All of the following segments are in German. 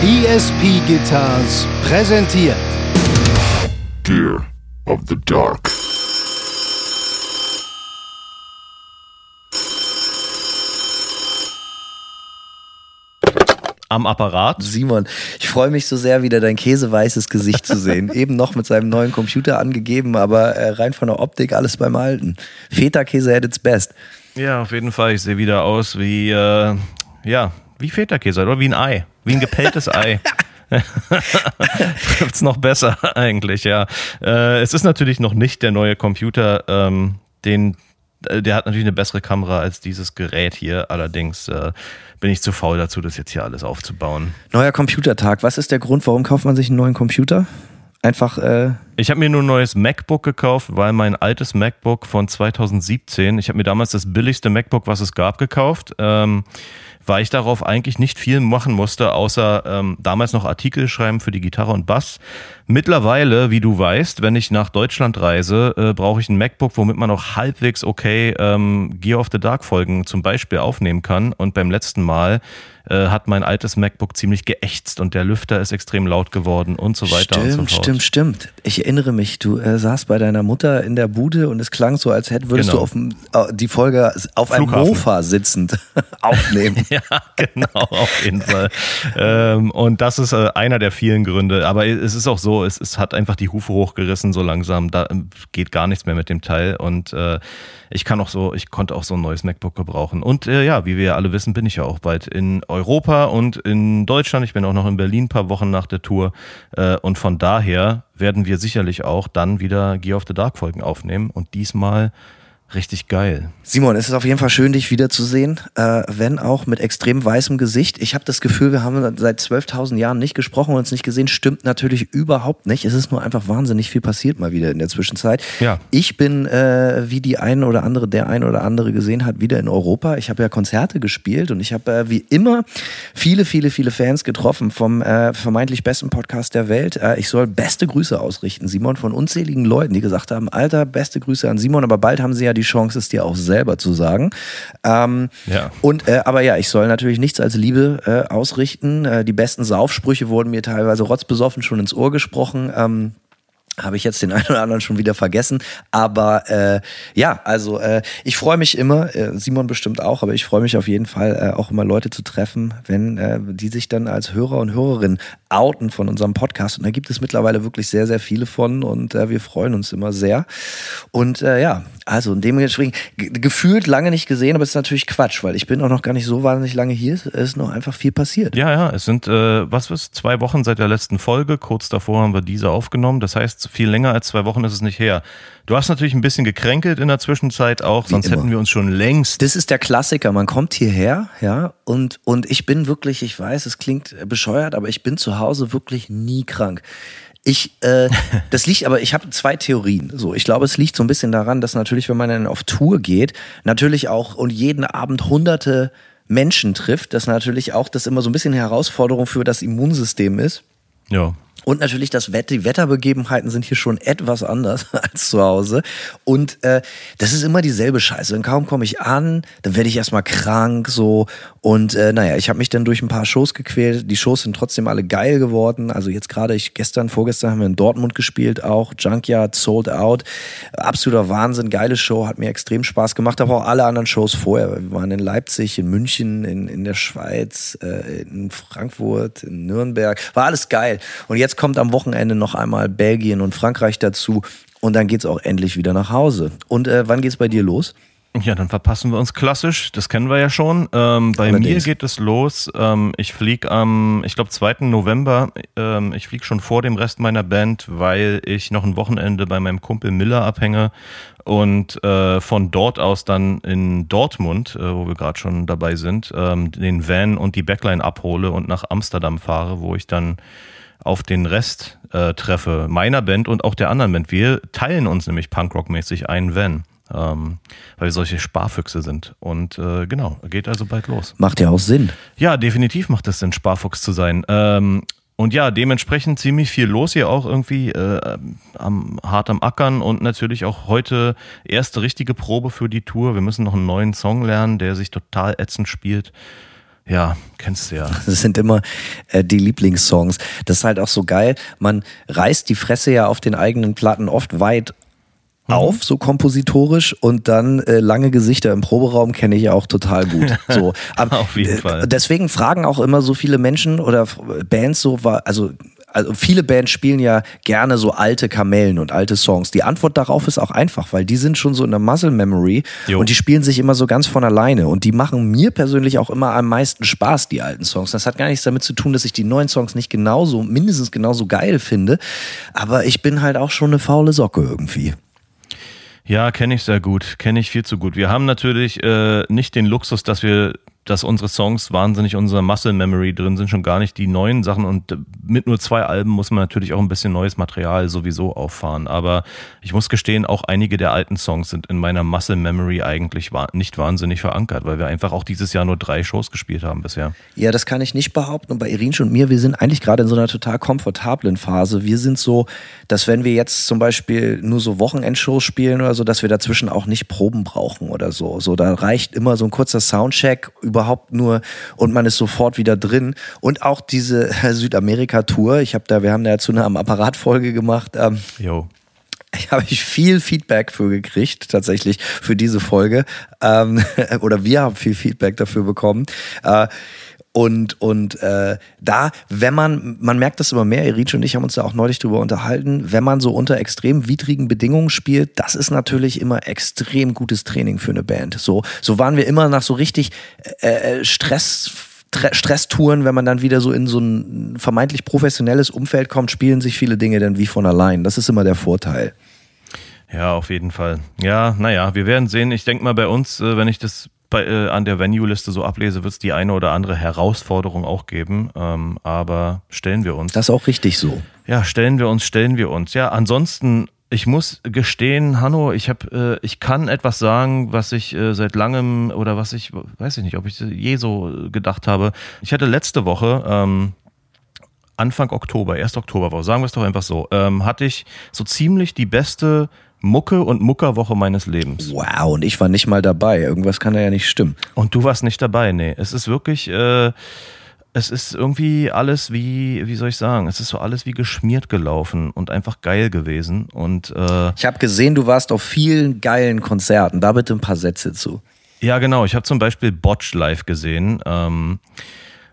ESP Guitars präsentiert Gear of the Dark. am Apparat. Simon, ich freue mich so sehr, wieder dein käseweißes Gesicht zu sehen. Eben noch mit seinem neuen Computer angegeben, aber äh, rein von der Optik alles beim Alten. Feta-Käse at its best. Ja, auf jeden Fall. Ich sehe wieder aus wie, äh, ja, wie Feta-Käse oder wie ein Ei. Wie ein gepelltes Ei. Trifft's noch besser eigentlich, ja. Äh, es ist natürlich noch nicht der neue Computer, ähm, den äh, der hat natürlich eine bessere Kamera als dieses Gerät hier. Allerdings äh, bin ich zu faul dazu, das jetzt hier alles aufzubauen. Neuer Computertag. Was ist der Grund, warum kauft man sich einen neuen Computer? Einfach. Äh ich habe mir nur ein neues MacBook gekauft, weil mein altes MacBook von 2017, ich habe mir damals das billigste MacBook, was es gab, gekauft. Ähm, weil ich darauf eigentlich nicht viel machen musste, außer ähm, damals noch Artikel schreiben für die Gitarre und Bass. Mittlerweile, wie du weißt, wenn ich nach Deutschland reise, äh, brauche ich ein MacBook, womit man auch halbwegs okay ähm, Gear of the Dark Folgen zum Beispiel aufnehmen kann. Und beim letzten Mal äh, hat mein altes MacBook ziemlich geächtzt und der Lüfter ist extrem laut geworden und so weiter stimmt, und so fort. Stimmt, stimmt, stimmt. Ich erinnere mich, du äh, saßt bei deiner Mutter in der Bude und es klang so, als hätte, würdest genau. du auf, äh, die Folge auf einem Mofa sitzend aufnehmen. ja, genau, auf jeden Fall. ähm, und das ist äh, einer der vielen Gründe. Aber es ist auch so, es, es hat einfach die Hufe hochgerissen so langsam. Da ähm, geht gar nichts mehr mit dem Teil und äh, ich kann auch so, ich konnte auch so ein neues MacBook gebrauchen. Und äh, ja, wie wir alle wissen, bin ich ja auch bald in Europa und in Deutschland. Ich bin auch noch in Berlin ein paar Wochen nach der Tour. Äh, und von daher werden wir sicherlich auch dann wieder Gear of the Dark Folgen aufnehmen. Und diesmal Richtig geil. Simon, es ist auf jeden Fall schön, dich wiederzusehen, äh, wenn auch mit extrem weißem Gesicht. Ich habe das Gefühl, wir haben seit 12.000 Jahren nicht gesprochen und uns nicht gesehen. Stimmt natürlich überhaupt nicht. Es ist nur einfach wahnsinnig viel passiert mal wieder in der Zwischenzeit. Ja. Ich bin, äh, wie die ein oder andere, der ein oder andere gesehen hat, wieder in Europa. Ich habe ja Konzerte gespielt und ich habe äh, wie immer viele, viele, viele Fans getroffen vom äh, vermeintlich besten Podcast der Welt. Äh, ich soll beste Grüße ausrichten, Simon, von unzähligen Leuten, die gesagt haben, Alter, beste Grüße an Simon, aber bald haben sie ja die Chance, es dir auch selber zu sagen. Ähm, ja. Und äh, aber ja, ich soll natürlich nichts als Liebe äh, ausrichten. Äh, die besten Saufsprüche wurden mir teilweise rotzbesoffen schon ins Ohr gesprochen. Ähm, habe ich jetzt den einen oder anderen schon wieder vergessen. Aber äh, ja, also äh, ich freue mich immer, äh, Simon bestimmt auch, aber ich freue mich auf jeden Fall äh, auch immer Leute zu treffen, wenn äh, die sich dann als Hörer und Hörerin outen von unserem Podcast. Und da gibt es mittlerweile wirklich sehr, sehr viele von und äh, wir freuen uns immer sehr. Und ja, also in dementsprechend gefühlt lange nicht gesehen, aber es ist natürlich Quatsch, weil ich bin auch noch gar nicht so wahnsinnig lange hier. Es ist noch einfach viel passiert. Ja, ja, es sind, was ist, zwei Wochen seit der letzten Folge. Kurz davor haben wir diese aufgenommen. Das heißt, viel länger als zwei Wochen ist es nicht her. Du hast natürlich ein bisschen gekränkelt in der Zwischenzeit auch, Wie sonst immer. hätten wir uns schon längst. Das ist der Klassiker. Man kommt hierher, ja, und, und ich bin wirklich, ich weiß, es klingt bescheuert, aber ich bin zu Hause wirklich nie krank. Ich, äh, das liegt, aber ich habe zwei Theorien. So, ich glaube, es liegt so ein bisschen daran, dass natürlich, wenn man dann auf Tour geht, natürlich auch und jeden Abend hunderte Menschen trifft, dass natürlich auch das immer so ein bisschen eine Herausforderung für das Immunsystem ist. Ja. Und natürlich das Wetter, die Wetterbegebenheiten sind hier schon etwas anders als zu Hause. Und äh, das ist immer dieselbe Scheiße. Und kaum komme ich an, dann werde ich erstmal krank so. Und äh, naja, ich habe mich dann durch ein paar Shows gequält. Die Shows sind trotzdem alle geil geworden. Also jetzt gerade, ich gestern, vorgestern haben wir in Dortmund gespielt, auch Junkyard, Sold Out. Absoluter Wahnsinn, geile Show, hat mir extrem Spaß gemacht. Aber auch alle anderen Shows vorher. Wir waren in Leipzig, in München, in, in der Schweiz, äh, in Frankfurt, in Nürnberg. War alles geil. Und jetzt kommt am Wochenende noch einmal Belgien und Frankreich dazu. Und dann geht es auch endlich wieder nach Hause. Und äh, wann es bei dir los? Ja, dann verpassen wir uns klassisch. Das kennen wir ja schon. Ähm, bei Allerdings. mir geht es los. Ähm, ich fliege am, ich glaube, 2. November. Ähm, ich fliege schon vor dem Rest meiner Band, weil ich noch ein Wochenende bei meinem Kumpel Miller abhänge und äh, von dort aus dann in Dortmund, äh, wo wir gerade schon dabei sind, ähm, den Van und die Backline abhole und nach Amsterdam fahre, wo ich dann auf den Rest äh, treffe, meiner Band und auch der anderen Band. Wir teilen uns nämlich Punkrock-mäßig einen Van. Ähm, weil wir solche Sparfüchse sind. Und äh, genau, geht also bald los. Macht ja auch Sinn. Ja, definitiv macht es Sinn, Sparfuchs zu sein. Ähm, und ja, dementsprechend ziemlich viel los hier auch irgendwie äh, am, hart am Ackern und natürlich auch heute erste richtige Probe für die Tour. Wir müssen noch einen neuen Song lernen, der sich total ätzend spielt Ja, kennst du ja. Das sind immer äh, die Lieblingssongs. Das ist halt auch so geil. Man reißt die Fresse ja auf den eigenen Platten oft weit mhm. auf, so kompositorisch und dann äh, lange Gesichter im Proberaum kenne ich ja auch total gut. So, aber, Auf jeden äh, Fall. Deswegen fragen auch immer so viele Menschen oder Bands so, also also viele Bands spielen ja gerne so alte Kamellen und alte Songs. Die Antwort darauf ist auch einfach, weil die sind schon so in der Muscle Memory jo. und die spielen sich immer so ganz von alleine und die machen mir persönlich auch immer am meisten Spaß, die alten Songs. Das hat gar nichts damit zu tun, dass ich die neuen Songs nicht genauso, mindestens genauso geil finde, aber ich bin halt auch schon eine faule Socke irgendwie. Ja, kenne ich sehr gut, kenne ich viel zu gut. Wir haben natürlich äh, nicht den Luxus, dass wir dass unsere Songs wahnsinnig unserer Muscle Memory drin sind, schon gar nicht die neuen Sachen. Und mit nur zwei Alben muss man natürlich auch ein bisschen neues Material sowieso auffahren. Aber ich muss gestehen, auch einige der alten Songs sind in meiner Muscle Memory eigentlich nicht wahnsinnig verankert, weil wir einfach auch dieses Jahr nur drei Shows gespielt haben bisher. Ja, das kann ich nicht behaupten. Und bei Irinsch und mir, wir sind eigentlich gerade in so einer total komfortablen Phase. Wir sind so, dass wenn wir jetzt zum Beispiel nur so Wochenendshows spielen oder so, dass wir dazwischen auch nicht Proben brauchen oder so. So, da reicht immer so ein kurzer Soundcheck über überhaupt nur und man ist sofort wieder drin. Und auch diese Südamerika-Tour, ich habe da, wir haben da zu einer Apparatfolge gemacht. Ähm, jo. Ich habe ich viel Feedback für gekriegt, tatsächlich für diese Folge. Ähm, oder wir haben viel Feedback dafür bekommen. Äh, und, und äh, da, wenn man, man merkt das immer mehr, Erich und ich haben uns da auch neulich drüber unterhalten, wenn man so unter extrem widrigen Bedingungen spielt, das ist natürlich immer extrem gutes Training für eine Band. So, so waren wir immer nach so richtig äh, äh Stress. Stresstouren, wenn man dann wieder so in so ein vermeintlich professionelles Umfeld kommt, spielen sich viele Dinge dann wie von allein. Das ist immer der Vorteil. Ja, auf jeden Fall. Ja, naja, wir werden sehen. Ich denke mal bei uns, äh, wenn ich das bei, äh, an der Venue-Liste so ablese, wird es die eine oder andere Herausforderung auch geben. Ähm, aber stellen wir uns. Das ist auch richtig so. Ja, stellen wir uns, stellen wir uns. Ja, ansonsten ich muss gestehen, Hanno, ich habe, äh, ich kann etwas sagen, was ich äh, seit langem oder was ich, weiß ich nicht, ob ich je so gedacht habe. Ich hatte letzte Woche, ähm, Anfang Oktober, 1. Oktober, sagen wir es doch einfach so, ähm, hatte ich so ziemlich die beste Mucke und Muckerwoche meines Lebens. Wow, und ich war nicht mal dabei. Irgendwas kann da ja nicht stimmen. Und du warst nicht dabei, nee. Es ist wirklich, äh, es ist irgendwie alles wie, wie soll ich sagen, es ist so alles wie geschmiert gelaufen und einfach geil gewesen. Und äh, ich habe gesehen, du warst auf vielen geilen Konzerten. Da bitte ein paar Sätze zu. Ja, genau. Ich habe zum Beispiel Botch live gesehen. Ähm,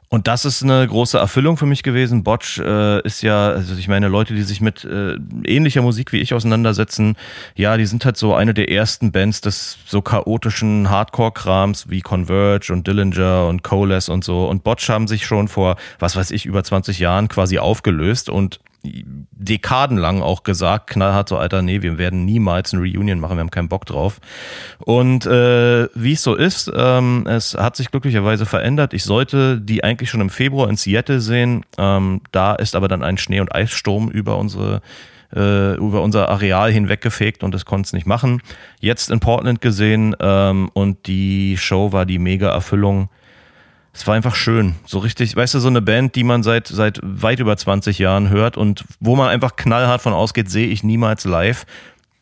und das ist eine große Erfüllung für mich gewesen. Botch äh, ist ja, also ich meine, Leute, die sich mit äh, ähnlicher Musik wie ich auseinandersetzen, ja, die sind halt so eine der ersten Bands des so chaotischen Hardcore-Krams wie Converge und Dillinger und Coalesce und so. Und Botch haben sich schon vor, was weiß ich, über 20 Jahren quasi aufgelöst und dekadenlang auch gesagt, knallhart so, Alter, nee, wir werden niemals ein Reunion machen, wir haben keinen Bock drauf. Und äh, wie es so ist, ähm, es hat sich glücklicherweise verändert. Ich sollte die eigentlich schon im Februar in Seattle sehen. Ähm, da ist aber dann ein Schnee- und Eissturm über unsere äh, über unser Areal hinweggefegt und das konnte es nicht machen. Jetzt in Portland gesehen ähm, und die Show war die mega Erfüllung es war einfach schön. So richtig, weißt du, so eine Band, die man seit, seit weit über 20 Jahren hört und wo man einfach knallhart von ausgeht, sehe ich niemals live.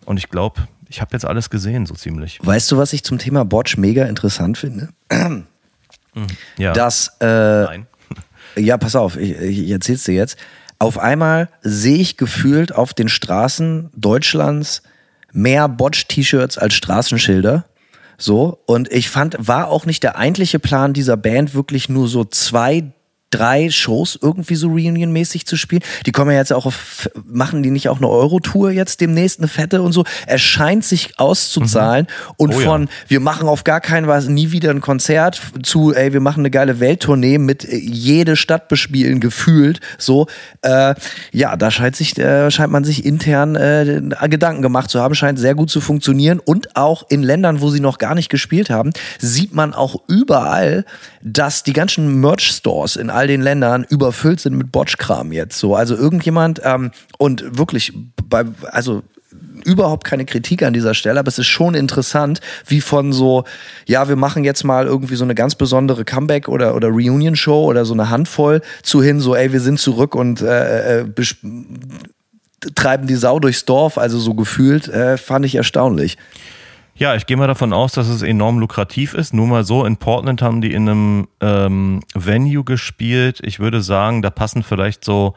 Und ich glaube, ich habe jetzt alles gesehen, so ziemlich. Weißt du, was ich zum Thema Botch mega interessant finde? Mhm. Ja. Dass, äh, Nein. ja, pass auf, ich, ich erzähl's dir jetzt. Auf einmal sehe ich gefühlt auf den Straßen Deutschlands mehr Botch-T-Shirts als Straßenschilder. So, und ich fand, war auch nicht der eigentliche Plan dieser Band, wirklich nur so zwei, drei Shows irgendwie so Reunion-mäßig zu spielen. Die kommen ja jetzt auch auf, machen die nicht auch eine Euro-Tour jetzt demnächst, eine fette und so. Es scheint sich auszuzahlen mhm. und oh, von, ja. wir machen auf gar keinen Fall nie wieder ein Konzert zu, ey, wir machen eine geile Welttournee mit äh, jede Stadt bespielen, gefühlt, so. Äh, ja, da scheint sich, äh, scheint man sich intern äh, Gedanken gemacht zu haben, scheint sehr gut zu funktionieren und auch in Ländern, wo sie noch gar nicht gespielt haben, sieht man auch überall, dass die ganzen Merch-Stores in all den Ländern überfüllt sind mit Botschkram jetzt. So, also irgendjemand ähm, und wirklich bei, also überhaupt keine Kritik an dieser Stelle, aber es ist schon interessant, wie von so, ja, wir machen jetzt mal irgendwie so eine ganz besondere Comeback- oder, oder Reunion-Show oder so eine Handvoll zu hin, so, ey, wir sind zurück und äh, äh, treiben die Sau durchs Dorf, also so gefühlt, äh, fand ich erstaunlich. Ja, ich gehe mal davon aus, dass es enorm lukrativ ist. Nur mal so, in Portland haben die in einem ähm, Venue gespielt. Ich würde sagen, da passen vielleicht so,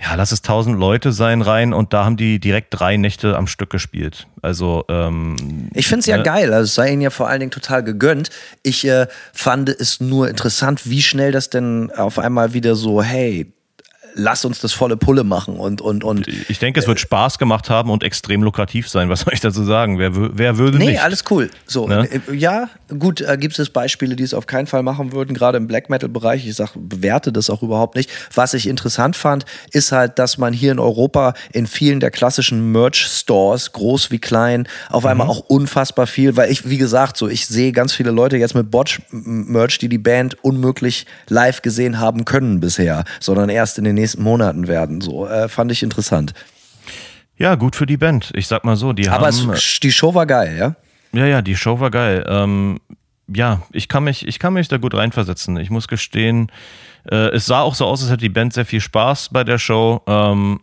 ja, lass es tausend Leute sein rein und da haben die direkt drei Nächte am Stück gespielt. Also ähm, ich finde es ja ne? geil, also es sei ihnen ja vor allen Dingen total gegönnt. Ich äh, fand es nur interessant, wie schnell das denn auf einmal wieder so, hey, lass uns das volle Pulle machen und und und. Ich denke, es wird Spaß gemacht haben und extrem lukrativ sein. Was soll ich dazu sagen? Wer, wer würde nee, nicht? Nee, alles cool. So, ne? Äh, ja, gut, äh, gibt es Beispiele, die es auf keinen Fall machen würden, gerade im Black Metal Bereich. Ich sag, bewerte das auch überhaupt nicht. Was ich interessant fand, ist halt, dass man hier in Europa in vielen der klassischen Merch Stores, groß wie klein, auf einmal mhm. auch unfassbar viel, weil ich, wie gesagt, so ich sehe ganz viele Leute jetzt mit Botch Merch, die die Band unmöglich live gesehen haben können bisher, sondern erst in den nächsten nächsten Monaten werden. So äh, fand ich interessant. Ja, gut für die Band. Ich sag mal so, die Aber haben. Aber die Show war geil, ja? Ja, ja, die Show war geil. Ähm, ja, ich kann mich, ich kann mich da gut reinversetzen. Ich muss gestehen, äh, es sah auch so aus, als hätte die Band sehr viel Spaß bei der Show. Ähm,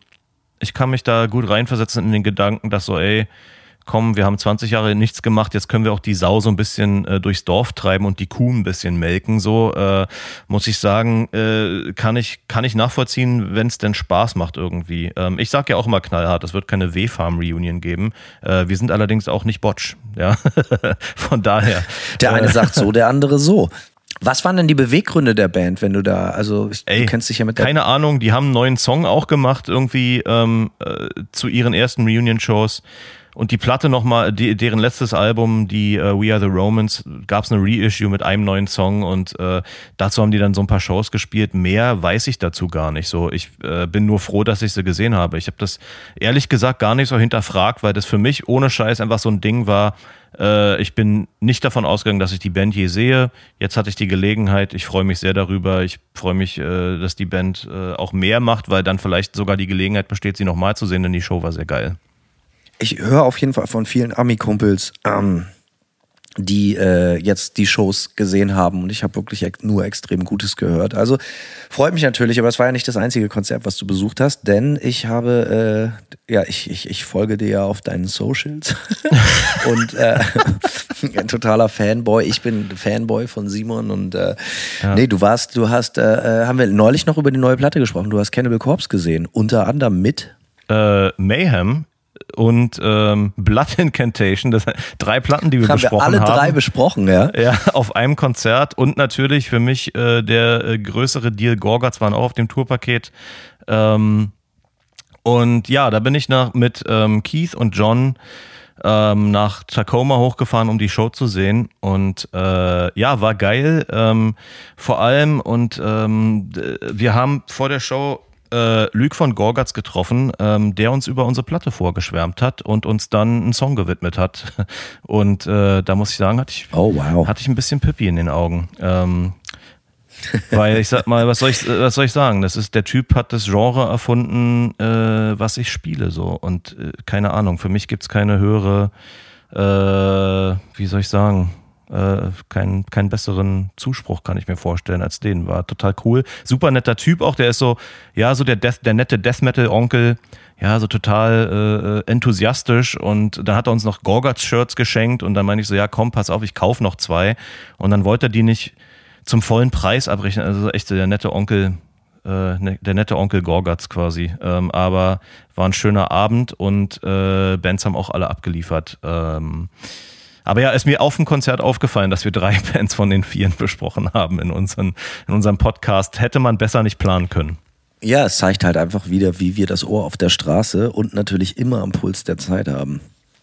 ich kann mich da gut reinversetzen in den Gedanken, dass so, ey, komm, wir haben 20 Jahre nichts gemacht, jetzt können wir auch die Sau so ein bisschen äh, durchs Dorf treiben und die Kuh ein bisschen melken. So äh, muss ich sagen, äh, kann ich kann ich nachvollziehen, wenn es denn Spaß macht irgendwie. Ähm, ich sag ja auch immer knallhart, es wird keine W-Farm-Reunion geben. Äh, wir sind allerdings auch nicht Botsch, ja. Von daher. Der eine äh, sagt so, der andere so. Was waren denn die Beweggründe der Band, wenn du da, also Ey, du kennst dich ja mit der Keine Ahnung, die haben einen neuen Song auch gemacht, irgendwie ähm, äh, zu ihren ersten Reunion-Shows. Und die Platte nochmal, die, deren letztes Album, die uh, We Are the Romans, gab es eine Reissue mit einem neuen Song und äh, dazu haben die dann so ein paar Shows gespielt. Mehr weiß ich dazu gar nicht. So, ich äh, bin nur froh, dass ich sie gesehen habe. Ich habe das ehrlich gesagt gar nicht so hinterfragt, weil das für mich ohne Scheiß einfach so ein Ding war. Äh, ich bin nicht davon ausgegangen, dass ich die Band je sehe. Jetzt hatte ich die Gelegenheit. Ich freue mich sehr darüber. Ich freue mich, äh, dass die Band äh, auch mehr macht, weil dann vielleicht sogar die Gelegenheit besteht, sie nochmal zu sehen, denn die Show war sehr geil ich höre auf jeden Fall von vielen Ami-Kumpels, ähm, die äh, jetzt die Shows gesehen haben und ich habe wirklich nur extrem Gutes gehört. Also freut mich natürlich, aber es war ja nicht das einzige Konzert, was du besucht hast, denn ich habe, äh, ja, ich, ich, ich folge dir ja auf deinen Socials und äh, ein totaler Fanboy. Ich bin Fanboy von Simon und äh, ja. nee, du warst, du hast, äh, äh, haben wir neulich noch über die neue Platte gesprochen. Du hast Cannibal Corpse gesehen, unter anderem mit äh, Mayhem und ähm, Blood Incantation. Das sind drei Platten, die wir haben besprochen wir alle haben. drei besprochen, ja. Ja, auf einem Konzert und natürlich für mich äh, der äh, größere Deal Gorgatz waren auch auf dem Tourpaket. Ähm, und ja, da bin ich nach, mit ähm, Keith und John ähm, nach Tacoma hochgefahren, um die Show zu sehen. Und äh, ja, war geil. Ähm, vor allem, und ähm, wir haben vor der Show äh, Luc von Gorgatz getroffen, ähm, der uns über unsere Platte vorgeschwärmt hat und uns dann einen Song gewidmet hat. Und äh, da muss ich sagen, hatte ich, oh, wow. hatte ich ein bisschen Pippi in den Augen. Ähm, weil ich sag mal, was soll ich, was soll ich sagen? Das ist, der Typ hat das Genre erfunden, äh, was ich spiele, so. Und äh, keine Ahnung, für mich gibt's keine höhere, äh, wie soll ich sagen, äh, keinen, keinen besseren Zuspruch kann ich mir vorstellen als den. War total cool. Super netter Typ auch. Der ist so, ja, so der, Death, der nette Death Metal Onkel. Ja, so total äh, enthusiastisch. Und dann hat er uns noch Gorgatz-Shirts geschenkt. Und dann meine ich so, ja, komm, pass auf, ich kauf noch zwei. Und dann wollte er die nicht zum vollen Preis abrechnen. Also echt der nette Onkel, äh, ne, der nette Onkel Gorgatz quasi. Ähm, aber war ein schöner Abend und äh, Bands haben auch alle abgeliefert. Ähm, aber ja, ist mir auf dem Konzert aufgefallen, dass wir drei Bands von den Vieren besprochen haben in, unseren, in unserem Podcast. Hätte man besser nicht planen können. Ja, es zeigt halt einfach wieder, wie wir das Ohr auf der Straße und natürlich immer am Puls der Zeit haben.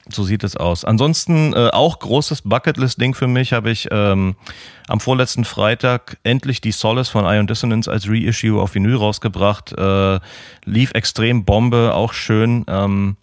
So sieht es aus. Ansonsten äh, auch großes Bucketlist-Ding für mich habe ich ähm, am vorletzten Freitag endlich die Solace von Ion Dissonance als Reissue auf Vinyl rausgebracht. Äh, lief extrem Bombe, auch schön. Ähm,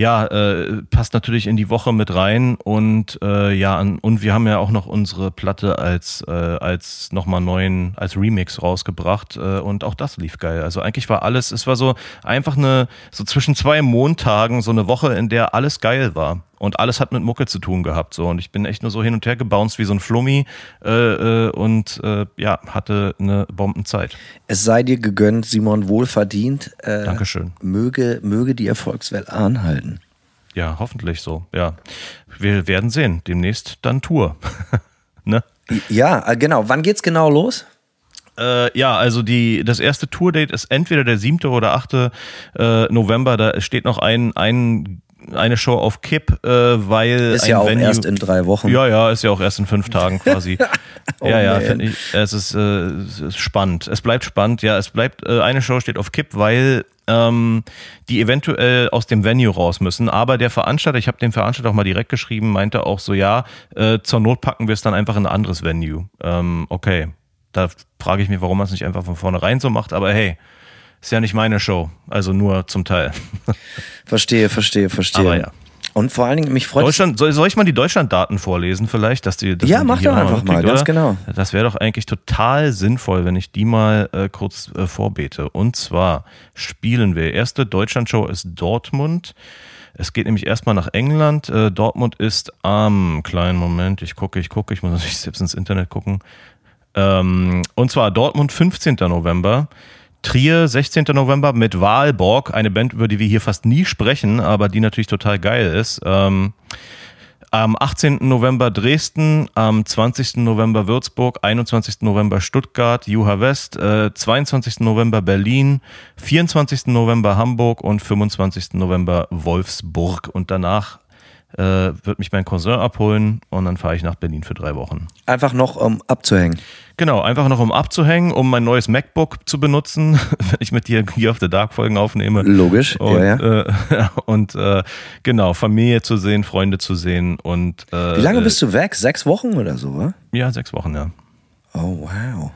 ja, äh, passt natürlich in die Woche mit rein und äh, ja, und wir haben ja auch noch unsere Platte als, äh, als nochmal neuen, als Remix rausgebracht äh, und auch das lief geil. Also eigentlich war alles, es war so einfach eine, so zwischen zwei Montagen, so eine Woche, in der alles geil war und alles hat mit Mucke zu tun gehabt so und ich bin echt nur so hin und her gebounced wie so ein Flummi äh, äh, und äh, ja hatte eine Bombenzeit. Es sei dir gegönnt, Simon, wohlverdient. Äh, Dankeschön. Möge möge die Erfolgswelle anhalten. Ja, hoffentlich so. Ja, wir werden sehen. Demnächst dann Tour. ne? Ja, äh, genau. Wann geht's genau los? Äh, ja, also die, das erste Tourdate ist entweder der 7. oder 8. Äh, November. Da steht noch ein, ein eine Show auf Kipp, äh, weil ist ja auch Venue, erst in drei Wochen. Ja, ja, ist ja auch erst in fünf Tagen quasi. oh ja, ja, finde ich. Es ist, äh, es ist spannend. Es bleibt spannend. Ja, es bleibt. Äh, eine Show steht auf Kipp, weil ähm, die eventuell aus dem Venue raus müssen. Aber der Veranstalter, ich habe dem Veranstalter auch mal direkt geschrieben, meinte auch so, ja, äh, zur Not packen wir es dann einfach in ein anderes Venue. Ähm, okay, da frage ich mich, warum man es nicht einfach von vornherein so macht, aber hey, ist ja nicht meine Show, also nur zum Teil. Verstehe, verstehe, verstehe. Aber ja. Und vor allen Dingen, mich freut Deutschland, soll, soll ich mal die Deutschlanddaten vorlesen vielleicht? Dass die, dass ja, mach doch einfach mal, ganz genau. Das wäre doch eigentlich total sinnvoll, wenn ich die mal äh, kurz äh, vorbete. Und zwar spielen wir, erste Deutschlandshow ist Dortmund. Es geht nämlich erstmal nach England. Äh, Dortmund ist am, kleinen Moment, ich gucke, ich gucke, ich muss natürlich selbst ins Internet gucken. Ähm, und zwar Dortmund 15. November. Trier 16. November mit Wahlborg, eine Band, über die wir hier fast nie sprechen, aber die natürlich total geil ist. Ähm, am 18. November Dresden, am 20. November Würzburg, 21. November Stuttgart, Juha West, äh, 22. November Berlin, 24. November Hamburg und 25. November Wolfsburg. Und danach äh, wird mich mein Cousin abholen und dann fahre ich nach Berlin für drei Wochen. Einfach noch um abzuhängen. Genau, einfach noch um abzuhängen, um mein neues MacBook zu benutzen, wenn ich mit dir Gear of the Dark Folgen aufnehme. Logisch, und, ja, ja. Äh, und äh, genau, Familie zu sehen, Freunde zu sehen und. Äh, Wie lange bist du weg? Sechs Wochen oder so, wa? Ja, sechs Wochen, ja. Oh, wow.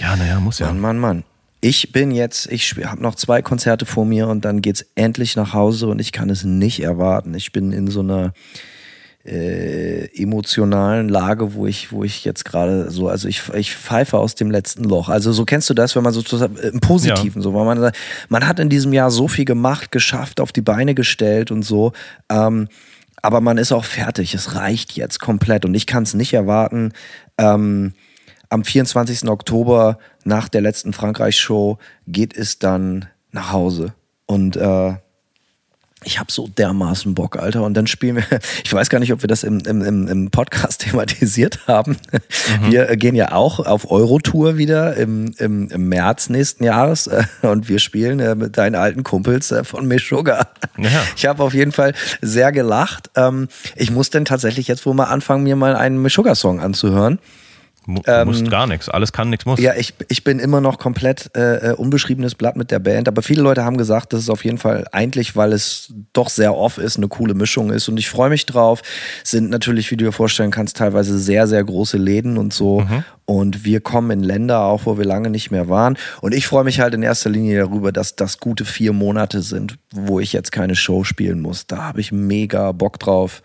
Ja, naja, muss ja. Mann, Mann, Mann ich bin jetzt, ich habe noch zwei Konzerte vor mir und dann geht's endlich nach Hause und ich kann es nicht erwarten. Ich bin in so einer äh, emotionalen Lage, wo ich, wo ich jetzt gerade so, also ich, ich pfeife aus dem letzten Loch. Also so kennst du das, wenn man so äh, im Positiven, ja. so, weil man man hat in diesem Jahr so viel gemacht, geschafft, auf die Beine gestellt und so. Ähm, aber man ist auch fertig. Es reicht jetzt komplett und ich kann es nicht erwarten. Ähm, am 24. Oktober nach der letzten Frankreich-Show geht es dann nach Hause. Und äh, ich habe so dermaßen Bock, Alter. Und dann spielen wir, ich weiß gar nicht, ob wir das im, im, im Podcast thematisiert haben. Mhm. Wir gehen ja auch auf Eurotour wieder im, im, im März nächsten Jahres äh, und wir spielen äh, mit deinen alten Kumpels äh, von Meshuggah. Ja. Ich habe auf jeden Fall sehr gelacht. Ähm, ich muss dann tatsächlich jetzt wohl mal anfangen, mir mal einen Meshuggah-Song anzuhören. Du ähm, musst gar nichts, alles kann, nichts muss. Ja, ich, ich bin immer noch komplett äh, äh, unbeschriebenes Blatt mit der Band, aber viele Leute haben gesagt, dass es auf jeden Fall eigentlich, weil es doch sehr off ist, eine coole Mischung ist und ich freue mich drauf. Sind natürlich, wie du dir vorstellen kannst, teilweise sehr, sehr große Läden und so. Mhm. Und wir kommen in Länder auch, wo wir lange nicht mehr waren. Und ich freue mich halt in erster Linie darüber, dass das gute vier Monate sind, wo ich jetzt keine Show spielen muss. Da habe ich mega Bock drauf.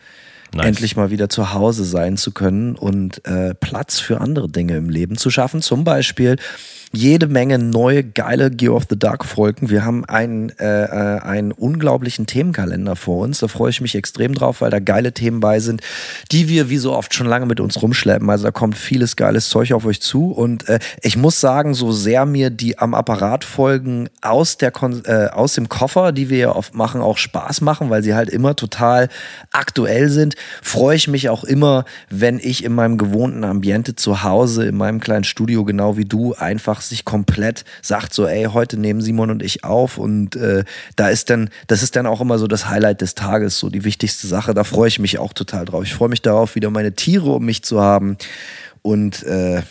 Nice. endlich mal wieder zu Hause sein zu können und äh, Platz für andere Dinge im Leben zu schaffen. Zum Beispiel jede Menge neue geile Gear of the Dark Folgen. Wir haben einen, äh, äh, einen unglaublichen Themenkalender vor uns. Da freue ich mich extrem drauf, weil da geile Themen bei sind, die wir wie so oft schon lange mit uns rumschleppen. Also da kommt vieles geiles Zeug auf euch zu. Und äh, ich muss sagen, so sehr mir die am Apparat Folgen aus, der Kon äh, aus dem Koffer, die wir ja oft machen, auch Spaß machen, weil sie halt immer total aktuell sind, freue ich mich auch immer, wenn ich in meinem gewohnten Ambiente zu Hause, in meinem kleinen Studio, genau wie du, einfach sich komplett sagt so, ey, heute nehmen Simon und ich auf und äh, da ist dann, das ist dann auch immer so das Highlight des Tages, so die wichtigste Sache. Da freue ich mich auch total drauf. Ich freue mich darauf, wieder meine Tiere um mich zu haben und äh,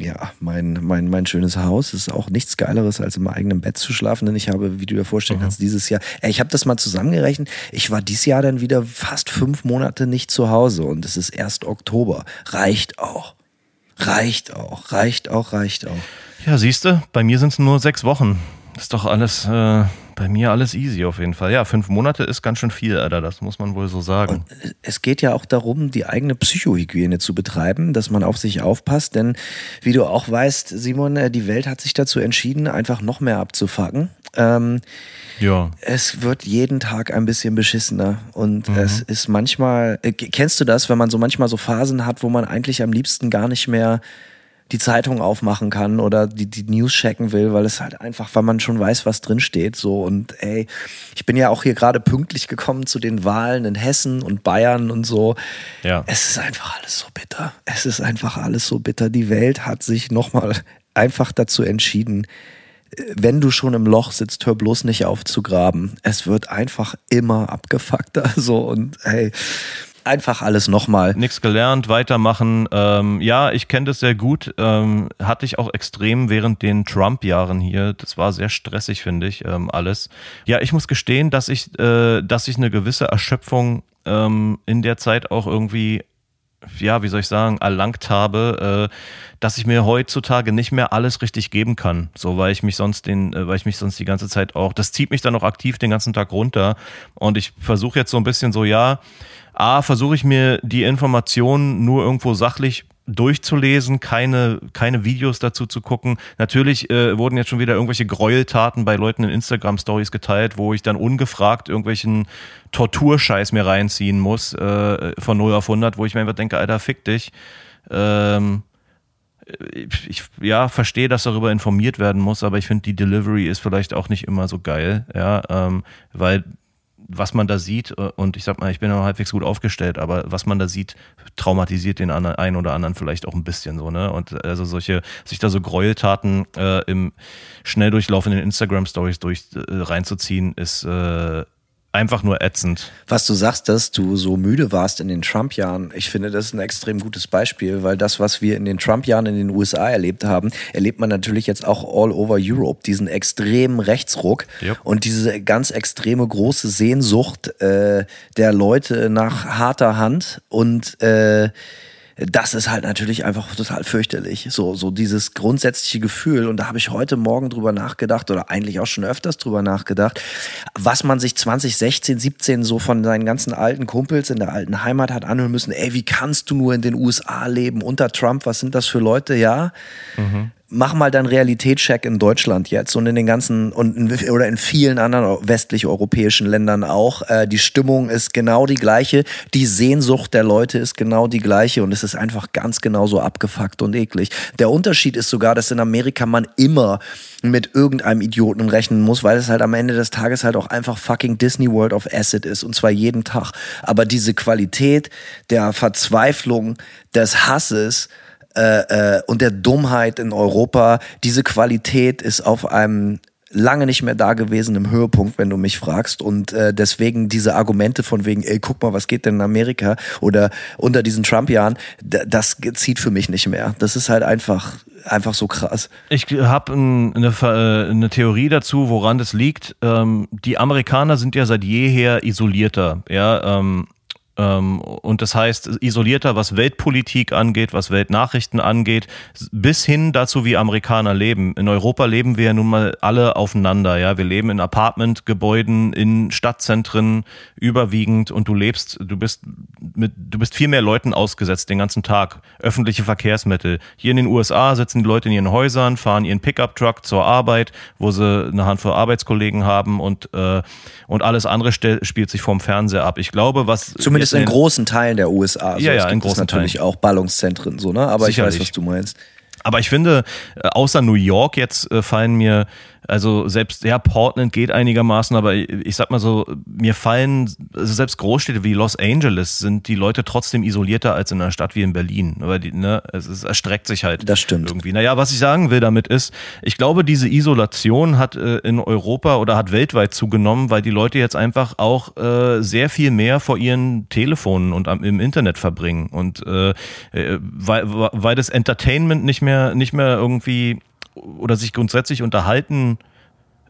ja, mein, mein, mein schönes Haus ist auch nichts Geileres, als im eigenen Bett zu schlafen, denn ich habe, wie du dir vorstellen kannst, dieses Jahr, ey, ich habe das mal zusammengerechnet, ich war dieses Jahr dann wieder fast fünf Monate nicht zu Hause und es ist erst Oktober. Reicht auch. Reicht auch, reicht auch, reicht auch. Ja, siehst du, bei mir sind es nur sechs Wochen. Ist doch alles, äh, bei mir alles easy auf jeden Fall. Ja, fünf Monate ist ganz schön viel, Alter, das muss man wohl so sagen. Und es geht ja auch darum, die eigene Psychohygiene zu betreiben, dass man auf sich aufpasst, denn wie du auch weißt, Simon, äh, die Welt hat sich dazu entschieden, einfach noch mehr abzufacken. Ähm, ja. Es wird jeden Tag ein bisschen beschissener und mhm. es ist manchmal, äh, kennst du das, wenn man so manchmal so Phasen hat, wo man eigentlich am liebsten gar nicht mehr die Zeitung aufmachen kann oder die, die News checken will, weil es halt einfach, weil man schon weiß, was drin steht. So und ey, ich bin ja auch hier gerade pünktlich gekommen zu den Wahlen in Hessen und Bayern und so. Ja. Es ist einfach alles so bitter. Es ist einfach alles so bitter. Die Welt hat sich nochmal einfach dazu entschieden, wenn du schon im Loch sitzt, hör bloß nicht auf zu graben. Es wird einfach immer abgefuckter. So und hey, einfach alles nochmal. Nichts gelernt, weitermachen. Ähm, ja, ich kenne das sehr gut. Ähm, hatte ich auch extrem während den Trump-Jahren hier. Das war sehr stressig, finde ich, ähm, alles. Ja, ich muss gestehen, dass ich, äh, dass ich eine gewisse Erschöpfung ähm, in der Zeit auch irgendwie ja, wie soll ich sagen, erlangt habe, äh, dass ich mir heutzutage nicht mehr alles richtig geben kann. So, weil ich mich sonst den, äh, weil ich mich sonst die ganze Zeit auch, das zieht mich dann auch aktiv den ganzen Tag runter. Und ich versuche jetzt so ein bisschen so, ja, A, versuche ich mir die Informationen nur irgendwo sachlich durchzulesen, keine, keine Videos dazu zu gucken. Natürlich äh, wurden jetzt schon wieder irgendwelche Gräueltaten bei Leuten in Instagram-Stories geteilt, wo ich dann ungefragt irgendwelchen Torturscheiß mir reinziehen muss, äh, von 0 auf 100, wo ich mir einfach denke, Alter, fick dich. Ähm, ich ja verstehe, dass darüber informiert werden muss, aber ich finde die Delivery ist vielleicht auch nicht immer so geil, ja, ähm, weil was man da sieht, äh, und ich sag mal, ich bin ja halbwegs gut aufgestellt, aber was man da sieht, traumatisiert den einen oder anderen vielleicht auch ein bisschen so, ne? Und also solche, sich da so Gräueltaten äh, im schnell durchlaufenden Instagram-Stories durch äh, reinzuziehen, ist äh, einfach nur ätzend. Was du sagst, dass du so müde warst in den Trump-Jahren, ich finde, das ist ein extrem gutes Beispiel, weil das, was wir in den Trump-Jahren in den USA erlebt haben, erlebt man natürlich jetzt auch all over Europe, diesen extremen Rechtsruck yep. und diese ganz extreme große Sehnsucht äh, der Leute nach harter Hand und äh, das ist halt natürlich einfach total fürchterlich. So, so dieses grundsätzliche Gefühl. Und da habe ich heute Morgen drüber nachgedacht oder eigentlich auch schon öfters drüber nachgedacht, was man sich 2016, 17 so von seinen ganzen alten Kumpels in der alten Heimat hat anhören müssen. Ey, wie kannst du nur in den USA leben unter Trump? Was sind das für Leute? Ja. Mhm mach mal deinen Realitätscheck in Deutschland jetzt und in den ganzen und in, oder in vielen anderen westlich-europäischen Ländern auch. Äh, die Stimmung ist genau die gleiche, die Sehnsucht der Leute ist genau die gleiche und es ist einfach ganz genauso abgefuckt und eklig. Der Unterschied ist sogar, dass in Amerika man immer mit irgendeinem Idioten rechnen muss, weil es halt am Ende des Tages halt auch einfach fucking Disney World of Acid ist und zwar jeden Tag. Aber diese Qualität der Verzweiflung, des Hasses, äh, äh, und der Dummheit in Europa. Diese Qualität ist auf einem lange nicht mehr da gewesen im Höhepunkt, wenn du mich fragst. Und äh, deswegen diese Argumente von wegen, ey, guck mal, was geht denn in Amerika oder unter diesen Trump-Jahren, das zieht für mich nicht mehr. Das ist halt einfach einfach so krass. Ich habe ein, eine, äh, eine, Theorie dazu, woran das liegt. Ähm, die Amerikaner sind ja seit jeher isolierter. Ja, ähm, und das heißt, isolierter, was Weltpolitik angeht, was Weltnachrichten angeht, bis hin dazu, wie Amerikaner leben. In Europa leben wir ja nun mal alle aufeinander. Ja, wir leben in Apartmentgebäuden, in Stadtzentren überwiegend und du lebst, du bist mit, du bist viel mehr Leuten ausgesetzt den ganzen Tag. Öffentliche Verkehrsmittel. Hier in den USA sitzen die Leute in ihren Häusern, fahren ihren Pickup-Truck zur Arbeit, wo sie eine Handvoll Arbeitskollegen haben und, äh, und alles andere spielt sich vorm Fernseher ab. Ich glaube, was Zumindest ist in großen Teilen der USA. So. Ja, ja, in großen natürlich Teilen. auch Ballungszentren, so, ne? Aber Sicherlich. ich weiß, was du meinst. Aber ich finde, äh, außer New York jetzt äh, fallen mir also selbst, ja, Portland geht einigermaßen, aber ich sag mal so, mir fallen, also selbst Großstädte wie Los Angeles sind die Leute trotzdem isolierter als in einer Stadt wie in Berlin. Aber die, ne, es, es erstreckt sich halt das stimmt. irgendwie. Naja, was ich sagen will damit ist, ich glaube, diese Isolation hat äh, in Europa oder hat weltweit zugenommen, weil die Leute jetzt einfach auch äh, sehr viel mehr vor ihren Telefonen und am, im Internet verbringen. Und äh, äh weil, weil das Entertainment nicht mehr, nicht mehr irgendwie oder sich grundsätzlich unterhalten